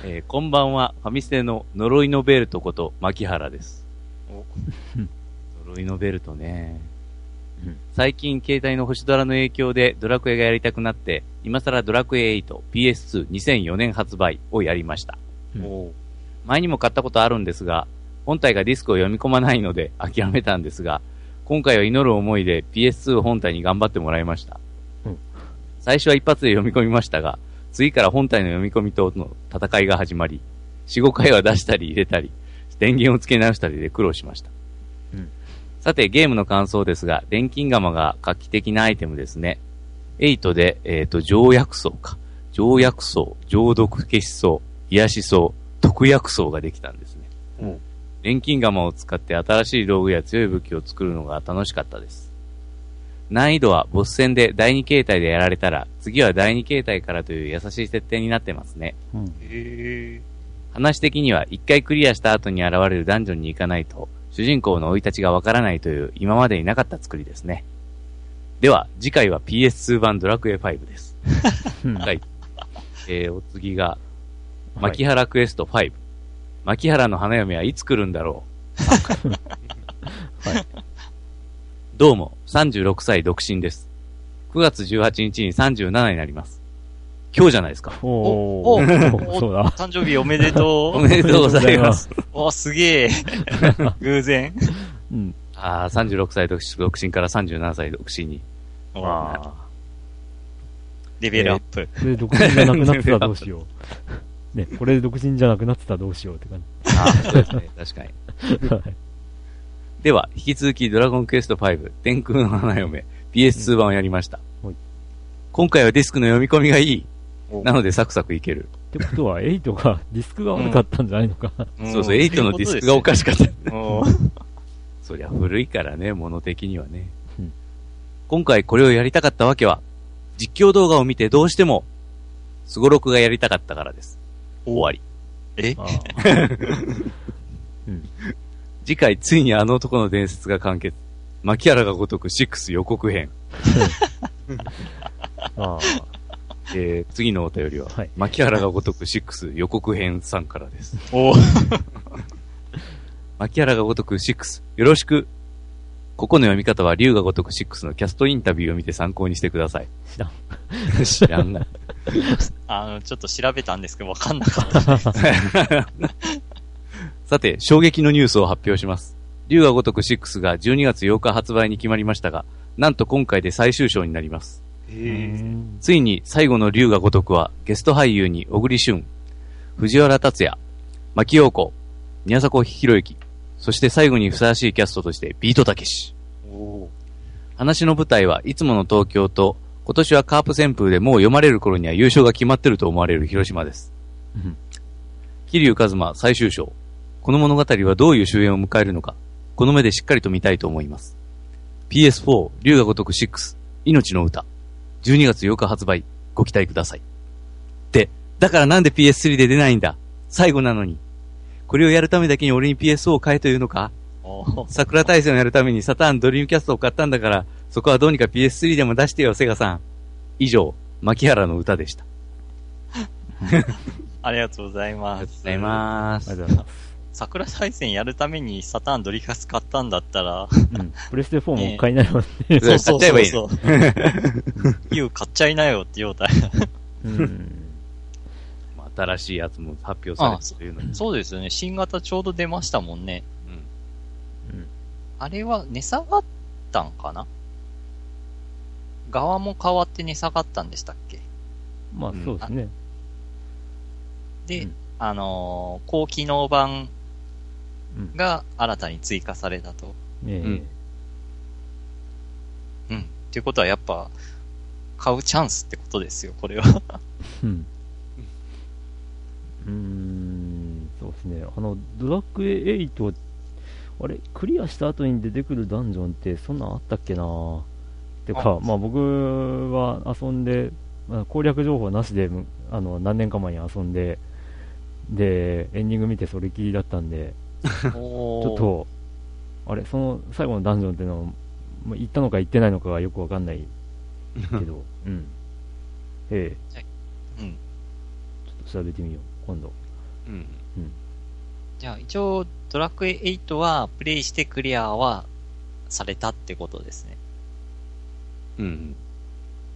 Speaker 1: えーこんばんは、ファミステの呪いのベルトこと牧原です。呪いのベルトね。
Speaker 3: うん
Speaker 1: 最近携帯の星ドラの影響でドラクエがやりたくなって、今更ドラクエ 8PS2-2004 年発売をやりました。
Speaker 3: う
Speaker 1: 前にも買ったことあるんですが、本体がディスクを読み込まないので諦めたんですが、今回は祈る思いで PS2 本体に頑張ってもらいました。
Speaker 3: うん
Speaker 1: 最初は一発で読み込みましたが、次から本体の読み込みとの戦いが始まり、4、5回は出したり入れたり、電源を付け直したりで苦労しました。
Speaker 3: うん
Speaker 1: さて、ゲームの感想ですが、錬金釜が画期的なアイテムですね。8で、えっ、と、条約層か。条約層、浄毒消し層、癒し層、特約層ができたんですね。
Speaker 2: うん
Speaker 1: 錬金釜を使って新しい道具や強い武器を作るのが楽しかったです。難易度はボス戦で第2形態でやられたら、次は第2形態からという優しい設定になってますね。
Speaker 3: うん
Speaker 2: へ
Speaker 1: 話的には一回クリアした後に現れるダンジョンに行かないと、主人公の生い立ちがわからないという今までになかった作りですね。では、次回は PS2 版ドラクエ5です。
Speaker 3: うん
Speaker 1: はい。えー、お次が、
Speaker 3: はい
Speaker 1: 牧原クエスト5。牧原の花嫁はいつ来るんだろう。
Speaker 3: はい
Speaker 1: どうも、36歳独身です。9月18日に37になります。今日じゃないですか。
Speaker 3: お
Speaker 2: お
Speaker 3: ー
Speaker 2: お
Speaker 3: そうだ。
Speaker 2: 誕生日おめでと
Speaker 1: おめでとうございます。
Speaker 2: う。お、すげえ。偶然。
Speaker 3: うん。
Speaker 1: ああ、36歳独身独身から37歳独身に。
Speaker 3: まあ、
Speaker 2: レベルアップ。
Speaker 3: これで独身じゃなくなってたらどうしよう。ね、これで独身じゃなくなってたらどうしようって感
Speaker 1: ああ、そうですね。確かに。
Speaker 3: じ。はい
Speaker 1: では、引き続きドラゴンクエスト5、天空の花嫁、PS2 版をやりました。
Speaker 3: はい
Speaker 1: 今回はディスクの読み込みがいい。
Speaker 2: お
Speaker 1: なのでサクサクいける。
Speaker 3: ってことは、8がディスクが悪かったんじゃないのかな。
Speaker 1: そうそう、8のディスクがおかしかった。
Speaker 2: お
Speaker 1: そりゃ古いからね、物的にはね。
Speaker 3: うん
Speaker 1: 今回これをやりたかったわけは、実況動画を見てどうしても、スゴロクがやりたかったからです。終わり。
Speaker 2: え？
Speaker 1: 次回ついにあの男の伝説が完結。牧原が如く6予告編。
Speaker 3: あ
Speaker 1: えー、次のお便りは、
Speaker 3: はい
Speaker 1: 牧原が如く6予告編さんからです。
Speaker 2: お
Speaker 1: 牧原が如く6、よろしく。ここの読み方は、竜が如く6のキャストインタビューを見て参考にしてください。
Speaker 3: 知らん。
Speaker 1: 知らんな。
Speaker 2: あの、ちょっと調べたんですけど、わかんなかった。
Speaker 1: さて、衝撃のニュースを発表します。竜が如く6が12月8日発売に決まりましたが、なんと今回で最終章になります。ついに最後の竜が如くは、ゲスト俳優に小栗旬、藤原達也、牧陽子、宮迫博之、そして最後にふさわしいキャストとしてビートたけし。話の舞台はいつもの東京と、今年はカープ旋風でもう読まれる頃には優勝が決まってると思われる広島です。
Speaker 3: うん
Speaker 1: 桐生一馬最終章。この物語はどういう終焉を迎えるのか、この目でしっかりと見たいと思います。PS4、龍が如く6、命の歌。12月8日発売、ご期待ください。で、だからなんで PS3 で出ないんだ？最後なのに。これをやるためだけに俺に PSO を買えというのか？桜大戦をやるためにサターンドリームキャストを買ったんだから、そこはどうにか PS3 でも出してよ、セガさん。以上、牧原の歌でした。
Speaker 2: あ。りがとうございます。
Speaker 3: ありがとうございます。
Speaker 2: 桜大戦やるためにサターンドリカス買ったんだったら、
Speaker 3: うん。プレステ4も買いなよって。
Speaker 1: それ買っちゃえばいい
Speaker 2: そう。ユウ買っちゃいなよって状態。
Speaker 3: うん。
Speaker 1: まあ新しいやつも発表されてるというのに。
Speaker 2: そうですよね。新型ちょうど出ましたもんね。
Speaker 1: うん
Speaker 3: うん
Speaker 2: あれは値下がったんかな？側も変わって値下がったんでしたっけ？
Speaker 3: まあそうですね。
Speaker 2: で、
Speaker 3: うん
Speaker 2: あのー高機能版
Speaker 3: うん。
Speaker 2: が新たに追加されたと。
Speaker 3: ね
Speaker 1: うん
Speaker 2: うん。っていうことはやっぱ、買うチャンスってことですよ、これは。
Speaker 3: うん。うーん、そうですね。あの、ドラクエ8、あれ、クリアした後に出てくるダンジョンってそんなんあったっけなてか、まあ僕は遊んで、まあ攻略情報なしで、むあの、何年か前に遊んで、で、エンディング見てそれきりだったんで、
Speaker 2: ちょ
Speaker 3: っ、と、あれ、その最後のダンジョンっていうのは、まあ、行ったのか行ってないのかがよくわかんないけど、うん。ええ、
Speaker 2: うん。
Speaker 3: ちょっと調べてみよう、今度。
Speaker 1: うん。
Speaker 2: じゃあ一応、ドラクエ8はプレイしてクリアはされたってことですね。
Speaker 1: うん。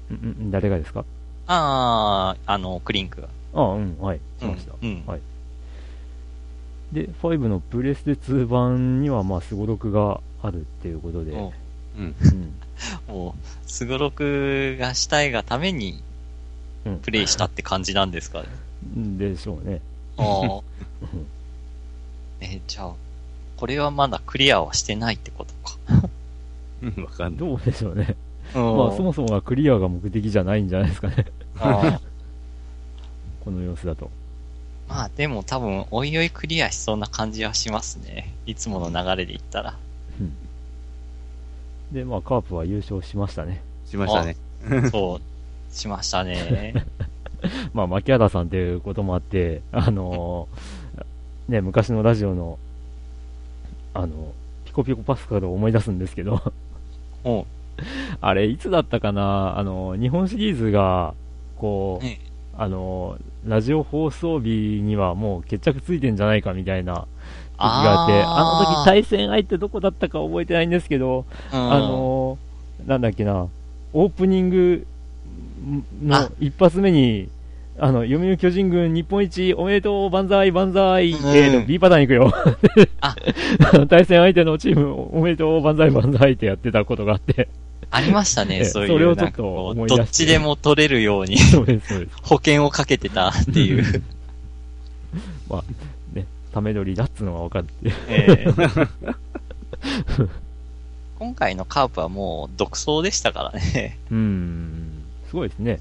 Speaker 3: うん、うん、誰がですか？
Speaker 2: ああ、あの、クリンクが。
Speaker 3: ああ、うん、はい、しました。
Speaker 2: うん。
Speaker 3: はい。で、5のプレステ2版には、まあ、すごろくがあるっていうことで、
Speaker 2: も
Speaker 1: うん。
Speaker 3: うん。
Speaker 2: う、もう、すごろくがしたいがために
Speaker 3: うん
Speaker 2: プレイしたって感じなんですかね。
Speaker 3: でしょうね。
Speaker 2: ああ。
Speaker 3: うん
Speaker 2: え、じゃあ、これはまだクリアはしてないってことか。
Speaker 1: うん。わかんない。
Speaker 3: どうでしょうね。
Speaker 2: うん
Speaker 3: まあ、そもそもがクリアが目的じゃないんじゃないですかね。この様子だと。
Speaker 2: まあでも多分、おいおいクリアしそうな感じはしますね。いつもの流れで言ったら。
Speaker 3: うん。で、まあ、カープは優勝しましたね。
Speaker 1: しましたね。
Speaker 2: そう、しましたね。
Speaker 3: まあ、牧原さんっていうこともあって、あのーね、昔のラジオの、あの、ピコピコパスカルを思い出すんですけど、
Speaker 2: おう
Speaker 3: あれ、いつだったかな、あの、日本シリーズが、こう、
Speaker 2: ね
Speaker 3: あの、ラジオ放送日にはもう決着ついてんじゃないかみたいな時があって、あの時対戦相手どこだったか覚えてないんですけど、
Speaker 2: うん。
Speaker 3: あの、なんだっけな、オープニングの
Speaker 2: あ。
Speaker 3: 一発目に、あの、読売巨人軍日本一おめでとう万歳万歳、
Speaker 2: うん。
Speaker 3: えーと B パターン行くよ。
Speaker 2: あ。
Speaker 3: 対戦相手のチームおめでとう万歳万歳ってやってたことがあって、
Speaker 2: ありました
Speaker 3: え
Speaker 2: ね、
Speaker 3: え
Speaker 2: そういう。
Speaker 3: それをちょっと思い出
Speaker 2: どっちでも取れるように
Speaker 3: そうです、そうです。
Speaker 2: 保険をかけてたっていう。
Speaker 3: ね、ため撮りだっつうのが分かって。
Speaker 2: ええ 今回のカープはもう独走でしたからね。
Speaker 3: うーん、すごいですね。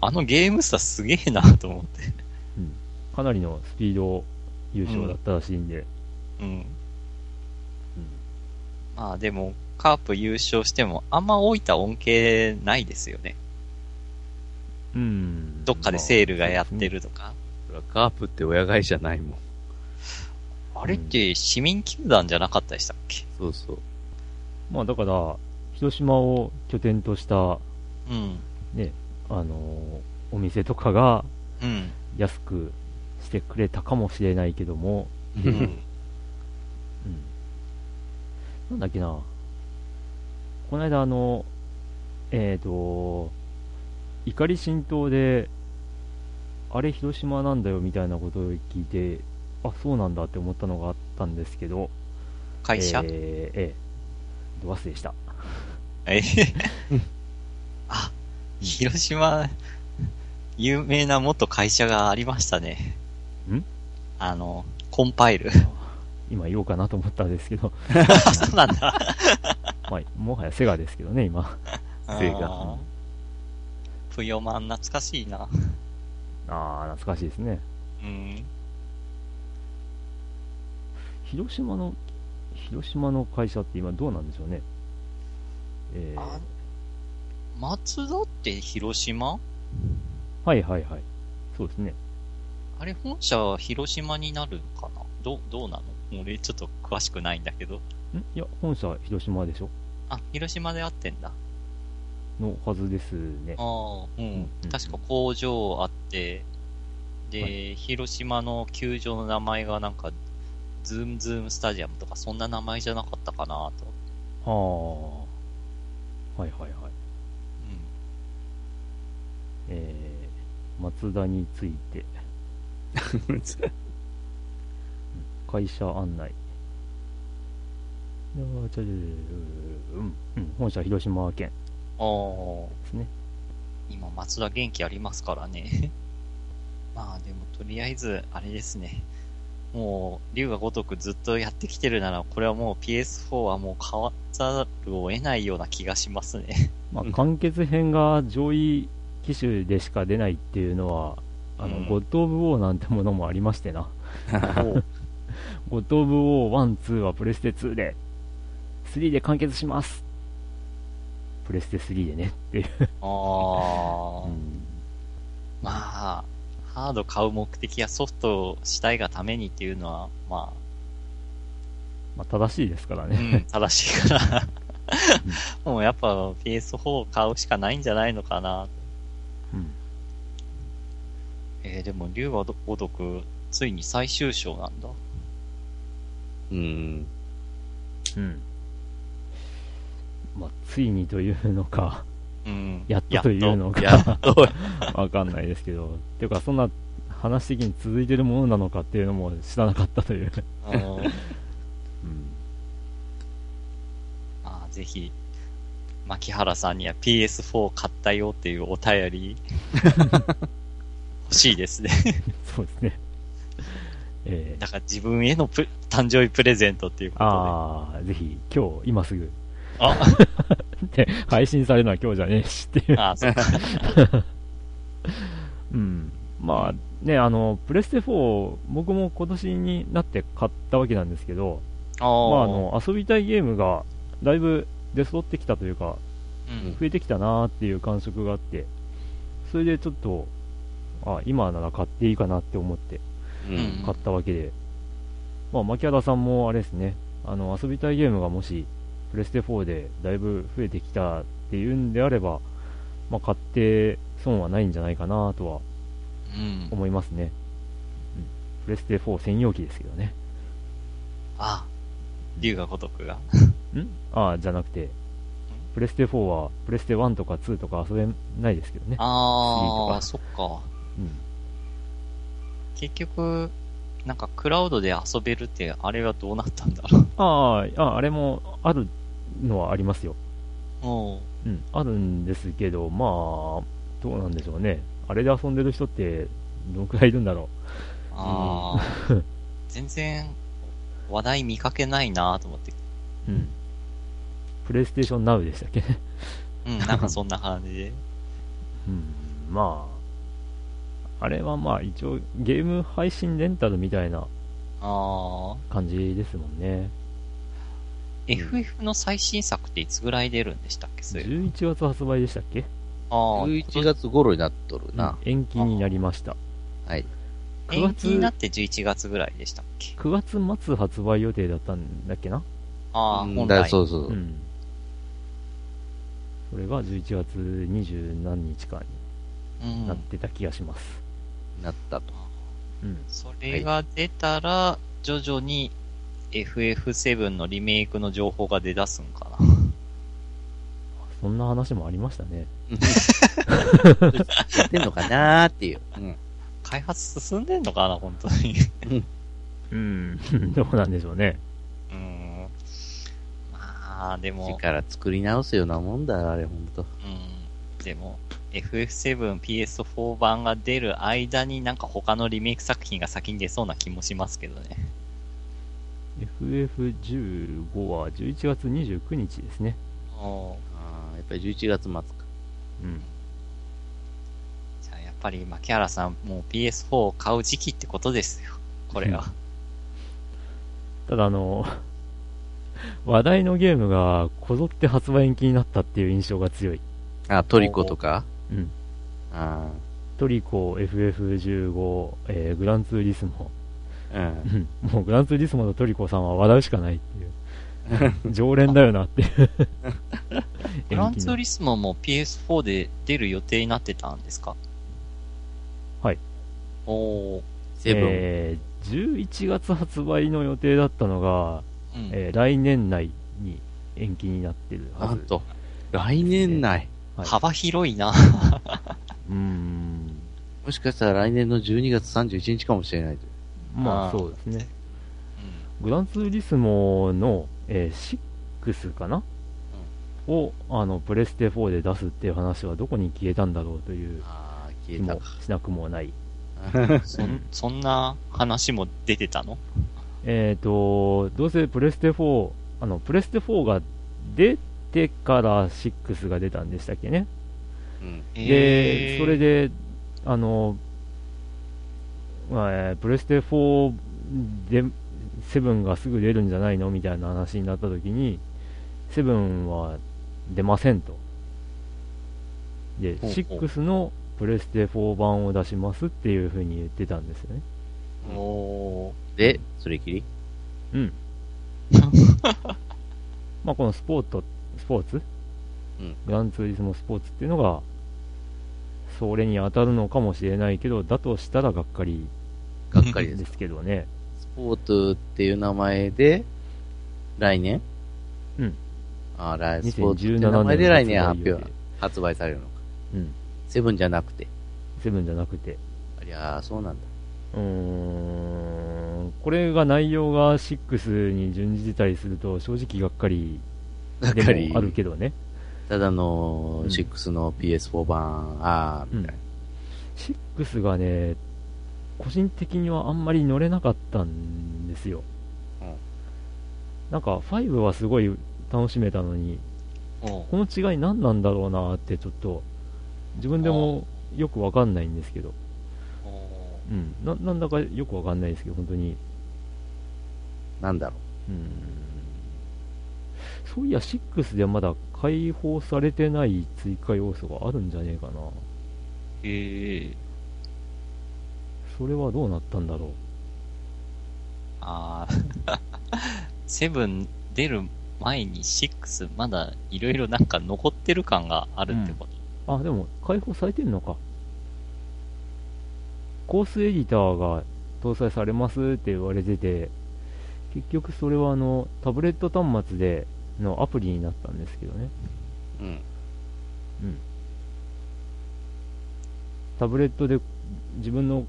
Speaker 2: あのゲーム差すげえなと思って。
Speaker 3: かなりのスピード優勝だったらしいんで。
Speaker 2: うん。まあでも、カープ優勝しても、あんま大分恩恵ないですよね。
Speaker 3: うん。
Speaker 2: どっかでセールがやってるとか。
Speaker 1: それはカープって親会社ないもん。
Speaker 2: あれって市民球団じゃなかったでしたっけ？
Speaker 1: そうそう。
Speaker 3: まあだから、広島を拠点とした、
Speaker 2: うん。
Speaker 3: ね、あのーお店とかが
Speaker 2: うん。
Speaker 3: 安くしてくれたかもしれないけども、
Speaker 2: うん。
Speaker 3: うん。なんだっけな。この間あの、えっ、と、怒り浸透で、あれ広島なんだよみたいなことを聞いて、あ、そうなんだって思ったのがあったんですけど、
Speaker 2: 会社？
Speaker 3: えーええど忘れでした。
Speaker 2: えあ、広島、有名な元会社がありましたね。
Speaker 3: ん？
Speaker 2: あの、コンパイル。
Speaker 3: 今言おうかなと思ったんですけど、
Speaker 2: そうなんだ。
Speaker 3: まあ、もはやセガですけどね、今。
Speaker 1: セガ
Speaker 2: ぷよまん懐かしいな。
Speaker 3: ああ、懐かしいですね。
Speaker 2: うん。
Speaker 3: 広島の、広島の会社って今どうなんでしょうね。えー
Speaker 2: あ松田って広島？
Speaker 3: はいはいはい。そうですね。
Speaker 2: あれ、本社は広島になるのかな？どう、どうなの？俺ちょっと詳しくないんだけど。
Speaker 3: ん？いや、本社広島でしょ？
Speaker 2: あ、広島であってんだ。
Speaker 3: のはずですね
Speaker 2: あ。あ、うん。
Speaker 3: うん
Speaker 2: 確か工場あって、で、広島の球場の名前がなんか、ズームズームスタジアムとかそんな名前じゃなかったかなと。
Speaker 3: はあ。はいはいはい。えー、松田について、会社案内。うん、うん、本社広島県
Speaker 2: うん。ああ。
Speaker 3: ですね。
Speaker 2: 今、松田元気ありますからね。まあ、でも、とりあえず、あれですね。もう、竜が如くずっとやってきてるなら、これはもう PS4 はもう変わざるを得ないような気がしますね。
Speaker 3: まあ、完結編が上位機種でしか出ないっていうのは、あの、
Speaker 2: うん
Speaker 3: ゴッド・オブ・ウォーなんてものもありましてな。ゴッド・オブ・ウォー1、2はプレステ2で、3で完結します。プレステ3でねっていう。
Speaker 2: ああ、
Speaker 3: うん
Speaker 2: まあ、ハード買う目的やソフトをしたいがためにっていうのは、ま
Speaker 3: まあ、正しいですから
Speaker 2: あ、う
Speaker 3: ね。
Speaker 2: ん、正しいから。もうやっぱ PS4 を買うしかないんじゃないのかな。
Speaker 3: うん。
Speaker 2: えー、でも竜が如く、ついに最終章なんだ。
Speaker 4: うん。
Speaker 3: うん。まあ、ついにというのか、
Speaker 2: うん。
Speaker 3: やっとというの
Speaker 4: や
Speaker 3: か わかんないですけど、ていうか、そんな話的に続いてるものなのかっていうのも知らなかったという。
Speaker 2: あの
Speaker 3: うん。
Speaker 2: まあ、ぜひ、牧原さんには PS4 買ったよっていうお便り、欲しいですね。
Speaker 3: そうですね。えー
Speaker 2: だから自分へのプ誕生日プレゼントっていうことで。
Speaker 3: ああ、ぜひ、今日、今すぐ。
Speaker 2: あ、
Speaker 3: で、配信されるのは今日じゃねえしっていう。
Speaker 2: あ、そうか。
Speaker 3: うん。まあ、ね、あの、プレステ4、僕も今年になって買ったわけなんですけど、
Speaker 2: あ
Speaker 3: まあ、あの、遊びたいゲームが、だいぶ出揃ってきたというか、
Speaker 2: うん。
Speaker 3: 増えてきたなーっていう感触があって、それでちょっと、あ、今なら買っていいかなって思って
Speaker 4: うん。
Speaker 3: 買ったわけで、まあ、牧原さんもあれですね、あの、遊びたいゲームがもし、プレステ4でだいぶ増えてきたっていうんであれば、まあ、買って損はないんじゃないかなとは
Speaker 2: うん。
Speaker 3: 思いますね。うん。プレステ4専用機ですけどね。
Speaker 2: あ、竜が如くが？
Speaker 3: ん？ああ、じゃなくて、プレステ4は、プレステ1とか2とか遊べないですけどね。
Speaker 2: ああ、そっか。
Speaker 3: うん。
Speaker 2: 結局、なんかクラウドで遊べるって、あれはどうなったんだろう。
Speaker 3: ああ、ああれもあるのはありますよ。
Speaker 2: おう
Speaker 3: うん、あるんですけど、まあ、どうなんでしょうね。あれで遊んでる人って、どのくらいいるんだろ
Speaker 2: ああ、全然話題見かけないなと思って。
Speaker 3: う。うん。プレイステーションナウでしたっけ？ね。
Speaker 2: うん、なんかそんな感じで。
Speaker 3: うん、まあ、あれはまあ一応ゲーム配信レンタルみたいな感じですもんね。
Speaker 2: FF の最新作っていつぐらい出るんでしたっけ？それ。
Speaker 3: 11月発売でしたっけ？
Speaker 2: ああ、
Speaker 4: 11月頃になっとるな。
Speaker 3: うん延期になりました。
Speaker 4: はい。
Speaker 3: 9
Speaker 2: 延
Speaker 3: 月
Speaker 2: 期になって11月ぐらいでしたっけ
Speaker 3: ？9月末発売予定だったんだっけな？
Speaker 2: ああ、本来。
Speaker 4: そうそうう。
Speaker 3: ん。それが11月二十何日か
Speaker 2: うん
Speaker 3: になってた気がします。
Speaker 4: なったと。
Speaker 3: うん。
Speaker 2: それが出たら、徐々に FF7 のリメイクの情報が出だすんかな。
Speaker 3: そんな話もありましたね。
Speaker 4: やってんのかなーっていう。うん。
Speaker 2: 開発進んでんのかな、本当に。
Speaker 3: うん。どうなんでしょうね。
Speaker 2: うん。まあ、でも、
Speaker 4: 力作り直すようなもんだ、あれ、ほんと。
Speaker 2: うん。でも、FF7 PS4 版が出る間になんか他のリメイク作品が先に出そうな気もしますけどね。
Speaker 3: FF15 は11月29日ですね。
Speaker 4: ああ、やっぱり11月末か。
Speaker 3: うん。
Speaker 2: じゃあやっぱり牧原さんもう PS4 を買う時期ってことですよ。これは。
Speaker 3: ただあの、話題のゲームがこぞって発売延期になったっていう印象が強い。
Speaker 4: あ、トリコとか？
Speaker 3: うん。
Speaker 4: あ
Speaker 3: トリコ FF15、えーグランツーリスモ。
Speaker 4: うん。
Speaker 3: う んもうグランツーリスモとトリコさんは笑うしかないっていう。常連だよなっていう。
Speaker 2: グランツー
Speaker 3: リ
Speaker 2: リスモも PS4 で出る予定になってたんですか？
Speaker 3: はい。
Speaker 2: おー。
Speaker 4: セブン。
Speaker 3: えー11月発売の予定だったのが、
Speaker 2: うん。
Speaker 3: えー来年内に延期になってるはず。
Speaker 4: なんと、来年内。
Speaker 3: はい
Speaker 2: 幅広いな。
Speaker 3: うーん。
Speaker 4: もしかしたら来年の12月31日かもしれないという。
Speaker 3: まあそうですね。グランツーリスモの、えー6かな、をあのプレステ4で出すっていう話はどこに消えたんだろうという
Speaker 4: ああ、
Speaker 3: 気も
Speaker 4: 消えたか。
Speaker 3: しなくもない。
Speaker 2: うん。そん、そんな話も出てたの？
Speaker 3: えっ、と、どうせプレステ4、あの、プレステ4が出てから6が出たんでしたっけね。
Speaker 4: うん。
Speaker 3: で、
Speaker 2: えー
Speaker 3: それで、あの、まあえープレステ4で、7がすぐ出るんじゃないのみたいな話になった時に、7は出ませんと。で、
Speaker 2: ほうほう
Speaker 3: 6のプレステ4版を出しますっていう風に言ってたんですよね。
Speaker 2: おー。
Speaker 4: で、それきり？
Speaker 3: うん。まあこのスポート、スポーツ、
Speaker 4: うん
Speaker 3: グランツーリスモスポーツっていうのが、それに当たるのかもしれないけど、だとしたらがっかり
Speaker 4: がっかりで。
Speaker 3: ですすけどね。
Speaker 4: スポーツっていう名前で、来年？
Speaker 3: うん。
Speaker 4: ああ、来、スポーツって名
Speaker 3: 2017年
Speaker 4: 前で来年発表、発売されるのか。
Speaker 3: うん。
Speaker 4: セブンじゃなくて。
Speaker 3: セブンじゃなくて。
Speaker 4: ありゃあ、そうなんだ。
Speaker 3: うーん、これが内容が6に準じてたりすると、正直がっかりでもあるけどね。
Speaker 4: ただの6の PS4 版、ああ、みたいな。
Speaker 3: 6がね、個人的にはあんまり乗れなかったんです。よ。
Speaker 4: うん
Speaker 3: なんか5はす。ごい楽しめたのに、
Speaker 2: おー
Speaker 3: この違い何なんだろうなってちょっと、自分でもよくわかんないんです。けど、うん、ななんだかよくわかんないです。けど、本当に、
Speaker 4: なんだろ
Speaker 3: ううん、そういや、6でまだ解放されてない追加要素があるんじゃねえかな。
Speaker 2: えー。
Speaker 3: それはどうなったんだろう。
Speaker 2: あー。セブン出る前に6まだいろいろなんか残ってる感があるってこと、
Speaker 3: あ、でも、解放されてんのか。コースエディターが搭載されますって言われてて、結局それはあの、タブレット端末でのアプリになったんですけどね。
Speaker 4: う。うん。
Speaker 3: うん。タブレットで自分の、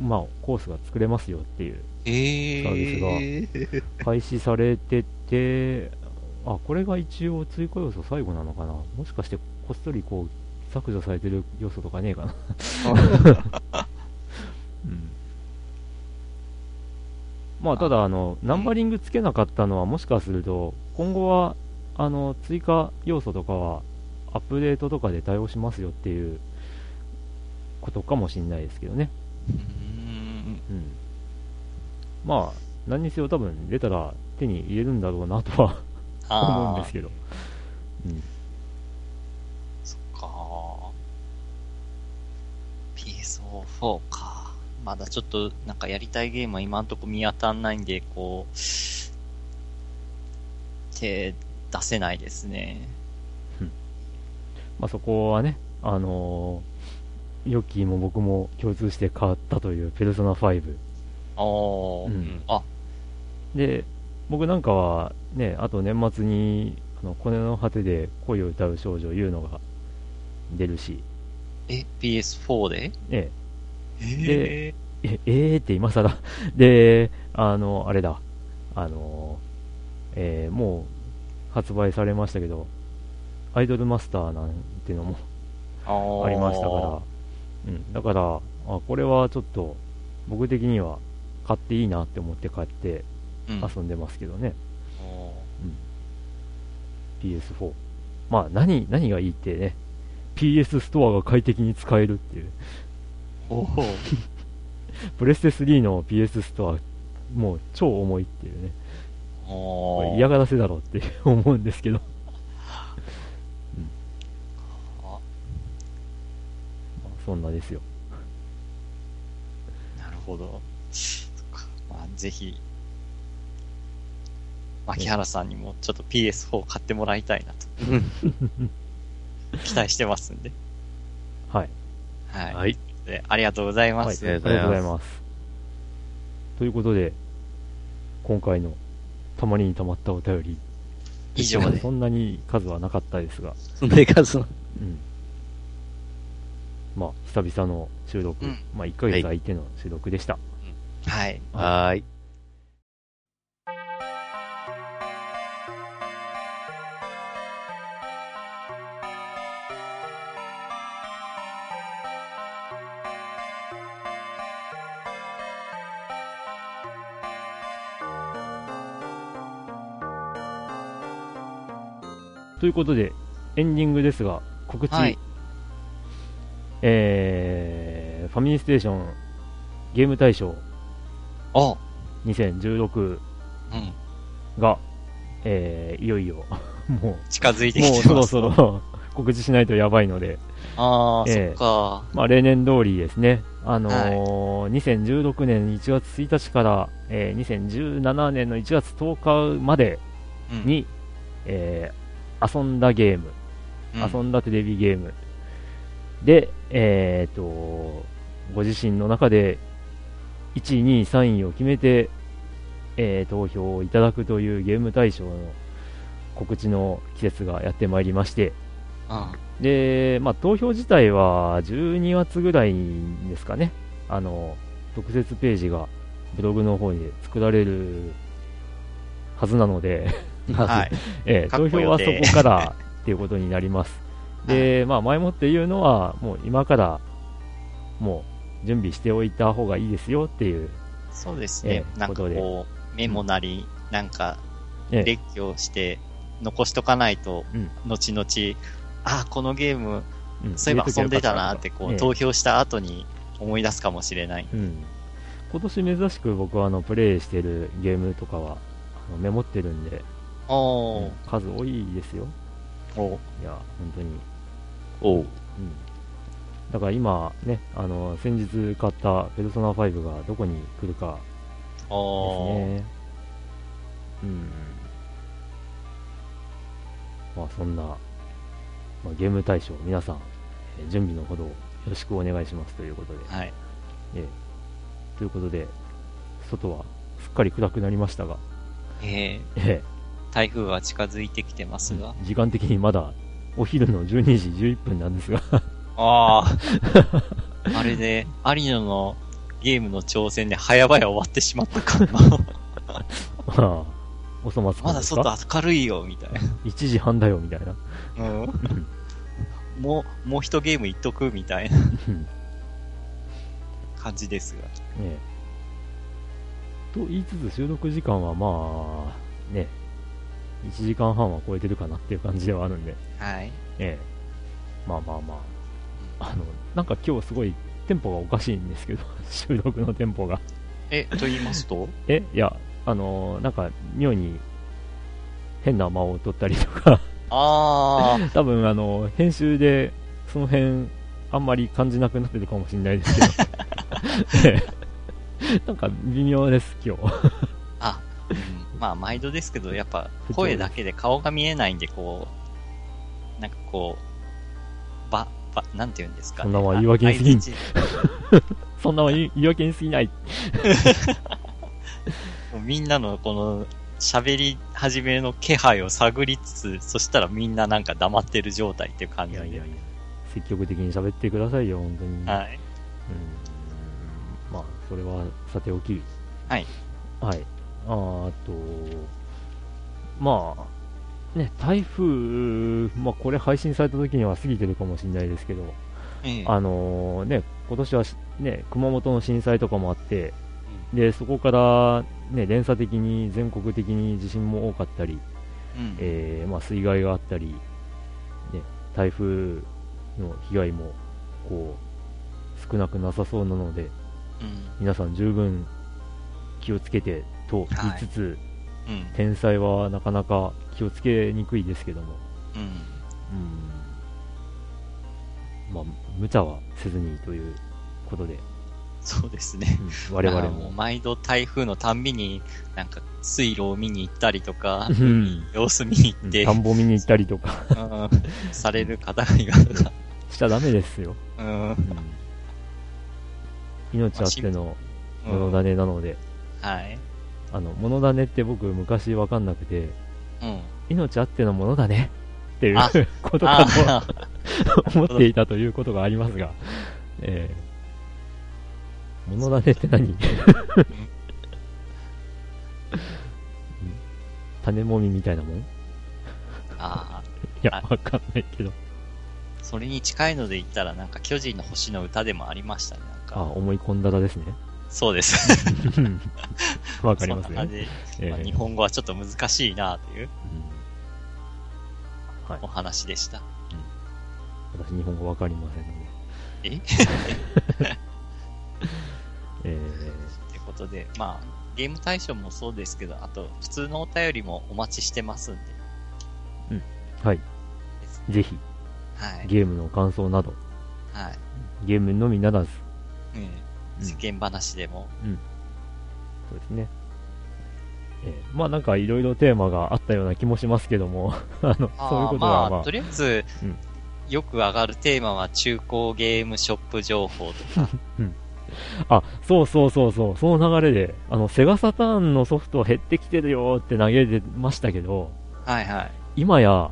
Speaker 3: まあ、コースが作れますよっていう
Speaker 2: え
Speaker 3: サービスが開始されてて、あ、これが一応追加要素最後なのかなもしかしてこっそりこう、削除されてる要素とかねえかな うん。まあ、ただ、あの、ナンバリングつけなかったのは、もしかすると、今後は、あの、追加要素とかは、アップデートとかで対応しますよっていうことかもしれないですけどね。
Speaker 2: うーん。
Speaker 3: うん。まあ、何にせよ多分出たら手に入れるんだろうなとは思うんですけど。うん。
Speaker 2: そっか PSO4 か。まだちょっとなんかやりたいゲームは今んとこ見当たんないんで、こう、手出せないですね。
Speaker 3: まあそこはね、あのーヨッキーも僕も共通して変わったというペルソナ5。
Speaker 2: あー、
Speaker 3: うん。
Speaker 2: あ、
Speaker 3: で、僕なんかはね、あと年末に、あの、骨の果てで恋を歌う少女いうのが出るし、
Speaker 2: え、PS4 で？
Speaker 3: ね、
Speaker 2: え
Speaker 3: え、えーって今更。で、あの、あれだ、あの、えーもう発売されましたけど、アイドルマスターなんていうのも
Speaker 2: あ
Speaker 3: ありましたから、うん、だから、あ、これはちょっと、僕的には買っていいなって思って買って遊んでますけどね、
Speaker 2: お
Speaker 3: うん、PS4。まあ、何、何がいいってね、PS ストアが快適に使えるっていう。
Speaker 2: おー
Speaker 3: プ レステ3の PS ストア、もう超重いっていうね。こ嫌がらせだろうって思うんですけど。
Speaker 2: あ
Speaker 3: まあそんなですよ。
Speaker 2: ほど。そっか。まあ、ぜひ、牧原さんにもちょっと PS4 買ってもらいたいなと、期待してますんで。
Speaker 3: はい。
Speaker 2: はい。
Speaker 1: はい。
Speaker 2: でありがとうございま
Speaker 3: はい。
Speaker 2: す。
Speaker 3: ありがとうございます。ということで、今回のたまりにたまったお便り、
Speaker 2: 以上で
Speaker 3: そんなに数はなかったですが、
Speaker 4: そんな数の。
Speaker 3: うん。まあ、久々の収録、
Speaker 2: うん
Speaker 3: まあ、1ヶ月空いての収録でした。
Speaker 2: はい。
Speaker 4: はーい。
Speaker 3: ということで、エンディングですが、告知、
Speaker 2: はい。
Speaker 3: えー、ファミリーステーションゲーム大賞。
Speaker 2: お
Speaker 3: 2016
Speaker 2: うん。
Speaker 3: が、えー、いよいよ、も
Speaker 2: 近づいて
Speaker 3: う、もう
Speaker 2: きてます。
Speaker 3: そろそろ 告知しないとやばいので、
Speaker 2: ああ、
Speaker 3: ええ
Speaker 2: そっか。
Speaker 3: まあ、例年通りですね、あのー2016年1月1日から、えー2017年の1月10日まで
Speaker 2: うん、
Speaker 3: に、えー遊んだゲーム、
Speaker 2: うん。
Speaker 3: 遊んだテレビゲーム。で、えー、とご自身の中で1位、2位、3位を決めて、えー投票をいただくというゲーム大賞の告知の季節がやってまいりまして、
Speaker 2: うん。
Speaker 3: で、まあ、投票自体は12月ぐらいですかね、あの特設ページがブログの方に作られるはずなので、
Speaker 2: はい。
Speaker 3: ええ、
Speaker 2: かっこ
Speaker 3: 投票はそこからっていうことになります。で、まあ、前もって言うのは、もう今から、もう準備しておいた方がいいですよっていう、
Speaker 2: そうです
Speaker 3: え
Speaker 2: ね。なんか
Speaker 3: えこ
Speaker 2: う、メモなり、なんか、
Speaker 3: ええ
Speaker 2: 列挙して、残しとかないと、
Speaker 3: うん
Speaker 2: 後々、あ、このゲーム、
Speaker 3: うん
Speaker 2: そういえば遊んでたなって、こう、
Speaker 3: ええ
Speaker 2: 投票した後に思い出すかもしれない。
Speaker 3: うん、今年珍しく僕はあのプレイしてるゲームとかはメモってるんで。数多いですよ。
Speaker 2: お
Speaker 3: いや、本当に。
Speaker 4: おう。
Speaker 3: うん。だから今ね、あの、先日買ったペルソナ5がどこに来るかです。ね。うん。まあそんな、まあ、ゲーム大賞皆さん、えー準備のほどよろしくお願いしますということで。
Speaker 2: はい。
Speaker 3: ええということで、外はすっかり暗くなりましたが、
Speaker 2: えー、
Speaker 3: え
Speaker 2: 台風が近づいてきてます
Speaker 3: え
Speaker 2: が。
Speaker 3: 時間的にまだお昼の12時11分なんですが、
Speaker 2: ああ。あれで、有野のゲームの挑戦で早々終わってしまったかな。
Speaker 3: まあ、おそ松
Speaker 2: まだ外明るいよ、みたいな。
Speaker 3: 1時半だよみたいな。
Speaker 2: うん。もう、もう一ゲームいっとくみたいな
Speaker 3: うん
Speaker 2: 感じですが。
Speaker 3: ねと言いつつ収録時間はまあ、ね、1時間半は超えてるかなっていう感じではあるんで、
Speaker 2: はい。
Speaker 3: ええ、まあまあまあ、あの、なんか今日すごいテンポがおかしいんですけど、収録のテンポが。
Speaker 2: え、と言いますと？
Speaker 3: え、いや、あの、なんか妙に変な間を取ったりとか、
Speaker 2: ああ、
Speaker 3: 多分あの、編集でその辺あんまり感じなくなってるかもしれないですけど、ええ。なんか微妙です、今日。
Speaker 2: あ、うん、まあ、毎度ですけど、やっぱ、声だけで顔が見えないんで、こう、なんかこう、ば、ば、なんて言うんですかね。
Speaker 3: そんな言い訳に過ぎん そんな言い言い訳に過ぎない。
Speaker 2: もうみんなのこの、喋り始めの気配を探りつつ、そしたらみんななんか黙ってる状態っていう感じで。
Speaker 3: いやいやいや、積極的に喋ってくださいよ、本当に。
Speaker 2: はい。
Speaker 3: うんまあ、それはさておき。
Speaker 2: はい。
Speaker 3: はい。あと、まあ、ね、台風、まあ、これ配信された時には過ぎてるかもしれないですけど、
Speaker 2: ええ
Speaker 3: あのね、今年はしね、熊本の震災とかもあって、で、そこから、ね、連鎖的に全国的に地震も多かったり、
Speaker 2: うん。
Speaker 3: えーまあ、水害があったり、ね、台風の被害もこう少なくなさそうなので、
Speaker 2: うん。
Speaker 3: 皆さん十分気をつけてと言いつつ、
Speaker 2: うん。
Speaker 3: 天災はなかなか気をつけにくいですけども、
Speaker 2: うん。
Speaker 3: うんまあ、無茶はせずにということで、
Speaker 2: そうですね。
Speaker 3: うん我々
Speaker 2: も。毎度台風のたんびに、なんか水路を見に行ったりとか、
Speaker 3: うん
Speaker 2: 様子見に行
Speaker 3: うん
Speaker 2: って、
Speaker 3: 田んぼ見に行ったりとか
Speaker 2: うんされる方がいますが、
Speaker 3: しちゃダメですよ。
Speaker 2: うん。
Speaker 3: うん命あっての
Speaker 2: うん
Speaker 3: 物種なので、
Speaker 2: はい。
Speaker 3: あの、物種って僕昔わかんなくて、
Speaker 2: うん。
Speaker 3: 命あってのものだねっていう
Speaker 2: あ
Speaker 3: ことか
Speaker 2: あ
Speaker 3: と 思っていたということがありますが、えー、物種って何？種もみみたいなもん？い
Speaker 2: あ
Speaker 3: や、
Speaker 2: あ
Speaker 3: わかんないけど。
Speaker 2: ー、それに近いので言ったら、なんか巨人の星の歌でもありましたね。なん
Speaker 3: あ、
Speaker 2: か、
Speaker 3: 思い込んだらですね。
Speaker 2: そうです。
Speaker 3: わかりますね
Speaker 2: まあ日本語はちょっと難しいなという
Speaker 3: うんはい
Speaker 2: お。話でした。
Speaker 3: 私、日本語わかりませんので。
Speaker 2: え？
Speaker 3: え
Speaker 2: ってことで、まあ、ゲーム対象もそうですけど、あと、普通のお便りもお待ちしてますんで。
Speaker 3: ー、はい。ぜひ、
Speaker 2: はい。
Speaker 3: ゲームの感想など、
Speaker 2: はい。
Speaker 3: ゲームのみならず、
Speaker 2: え
Speaker 3: うん
Speaker 2: え世間話でも。
Speaker 3: そうですね。えーまあなんかいろいろテーマがあったような気もしますけども、あの、そういうことはまあ、
Speaker 2: とりあえず、
Speaker 3: うん
Speaker 2: よく上がるテーマは中古ゲームショップ情報とか。
Speaker 3: あ、そうそうそうそう、その流れで、あの、セガサターンのソフト減ってきてるよって投げてましたけど、
Speaker 2: はいはい。
Speaker 3: 今や、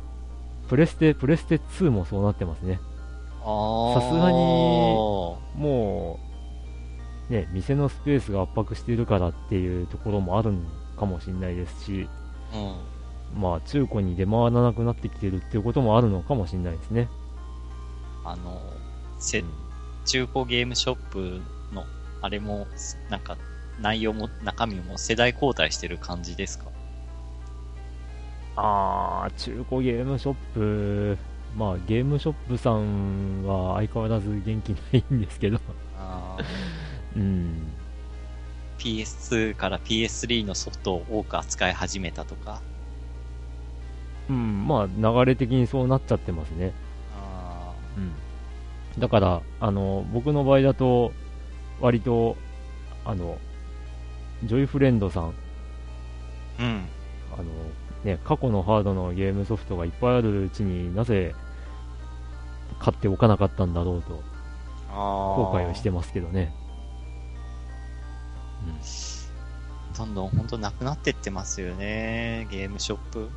Speaker 3: プレステ、プレステ2もそうなってますね。
Speaker 2: あ
Speaker 3: さすがにもう、ね、店のスペースが圧迫しているからっていうところもあるのかもしれないですし、
Speaker 2: うん。
Speaker 3: まあ中古に出回らなくなってきてるっていうこともあるのかもしれないですね。
Speaker 2: あの、せ、
Speaker 3: うん。
Speaker 2: 中古ゲームショップの、あれも、なんか、内容も、中身も世代交代してる感じですか？
Speaker 3: あー、中古ゲームショップ、まあゲームショップさんは相変わらず元気ないんですけど、
Speaker 2: あ
Speaker 3: うん。
Speaker 2: ー PS2 から PS3 のソフトを多く扱い始めたとか。
Speaker 3: うん、まあ流れ的にそうなっちゃってますね。
Speaker 2: あ
Speaker 3: うん。だから、あの、僕の場合だと、割と、あの、ジョイフレンドさん、
Speaker 2: ーうん。
Speaker 3: あの、ね、過去のハードのゲームソフトがいっぱいあるうちになぜ買っておかなかったんだろうと後
Speaker 2: 後
Speaker 3: 悔をしてますけどね。
Speaker 2: どんどん本当なくなってってますよね、ゲームショップ。
Speaker 3: うん。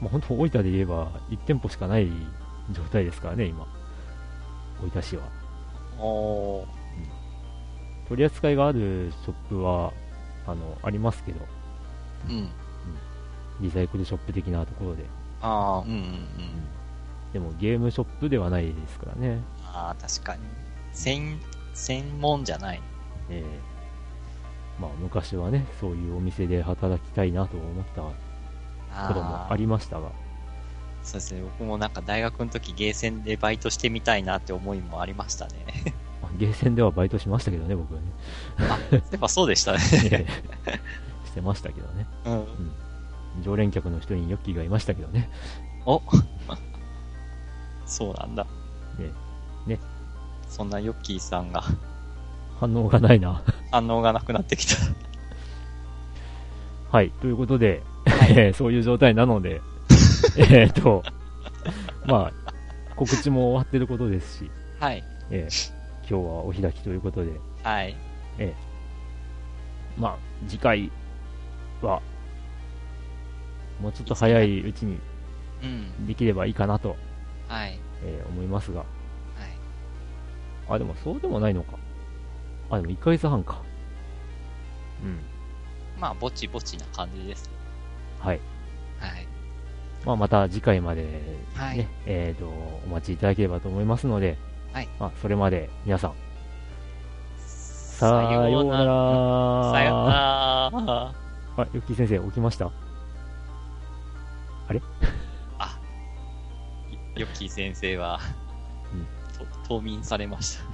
Speaker 3: まあ、本当大分で言えば1店舗しかない状態ですからね、今。大分市は。
Speaker 2: おー。
Speaker 3: 取り扱いがあるショップは、あの、ありますけど、
Speaker 2: うん。
Speaker 3: リサイクルショップ的なところで。
Speaker 2: ああ、うんうんうん。
Speaker 3: でもゲームショップではないですからね。
Speaker 2: ああ、確かに。専、専門じゃない。
Speaker 3: ええまあ昔はね、そういうお店で働きたいなと思った
Speaker 2: あ
Speaker 3: こともありましたが、
Speaker 2: そうですね。僕もなんか大学の時ゲーセンでバイトしてみたいなって思いもありましたね。
Speaker 3: ま あゲーセンではバイトしましたけどね、僕はね。
Speaker 2: あ、やっぱそうでしたね。
Speaker 3: ええしてましたけどね。
Speaker 2: うん。
Speaker 3: 常連客の人にヨッキーがいましたけどね。
Speaker 2: お そうなんだ。
Speaker 3: ねね
Speaker 2: そんなヨッキーさんが
Speaker 3: 反応がないな。
Speaker 2: 反応がなくなってきた。
Speaker 3: はい、ということで、えー そういう状態なので、えっと、まあ、告知も終わってることですし、
Speaker 2: はい。
Speaker 3: えー今日はお開きということで、
Speaker 2: はい。
Speaker 3: まあ、次回は、もうちょっと早いうちに
Speaker 2: うん。
Speaker 3: できればいいかなと、
Speaker 2: はい。
Speaker 3: えー思いますが、
Speaker 2: はい。
Speaker 3: あ、でもそうでもないのか。あ、でも1ヶ月半か。うん。
Speaker 2: まあ、ぼちぼちな感じです。
Speaker 3: はい。
Speaker 2: はい。
Speaker 3: まあ、また次回まで、ね、
Speaker 2: はい
Speaker 3: えっ、と、お待ちいただければと思いますので、
Speaker 2: はい。
Speaker 3: まあ、それまで皆さん、
Speaker 2: さ
Speaker 3: さようなら。
Speaker 2: さようなら。
Speaker 3: あ、ヨッキー先生、起きました？
Speaker 2: あ、ヨッキー先生は、
Speaker 3: うん
Speaker 2: と冬眠されました。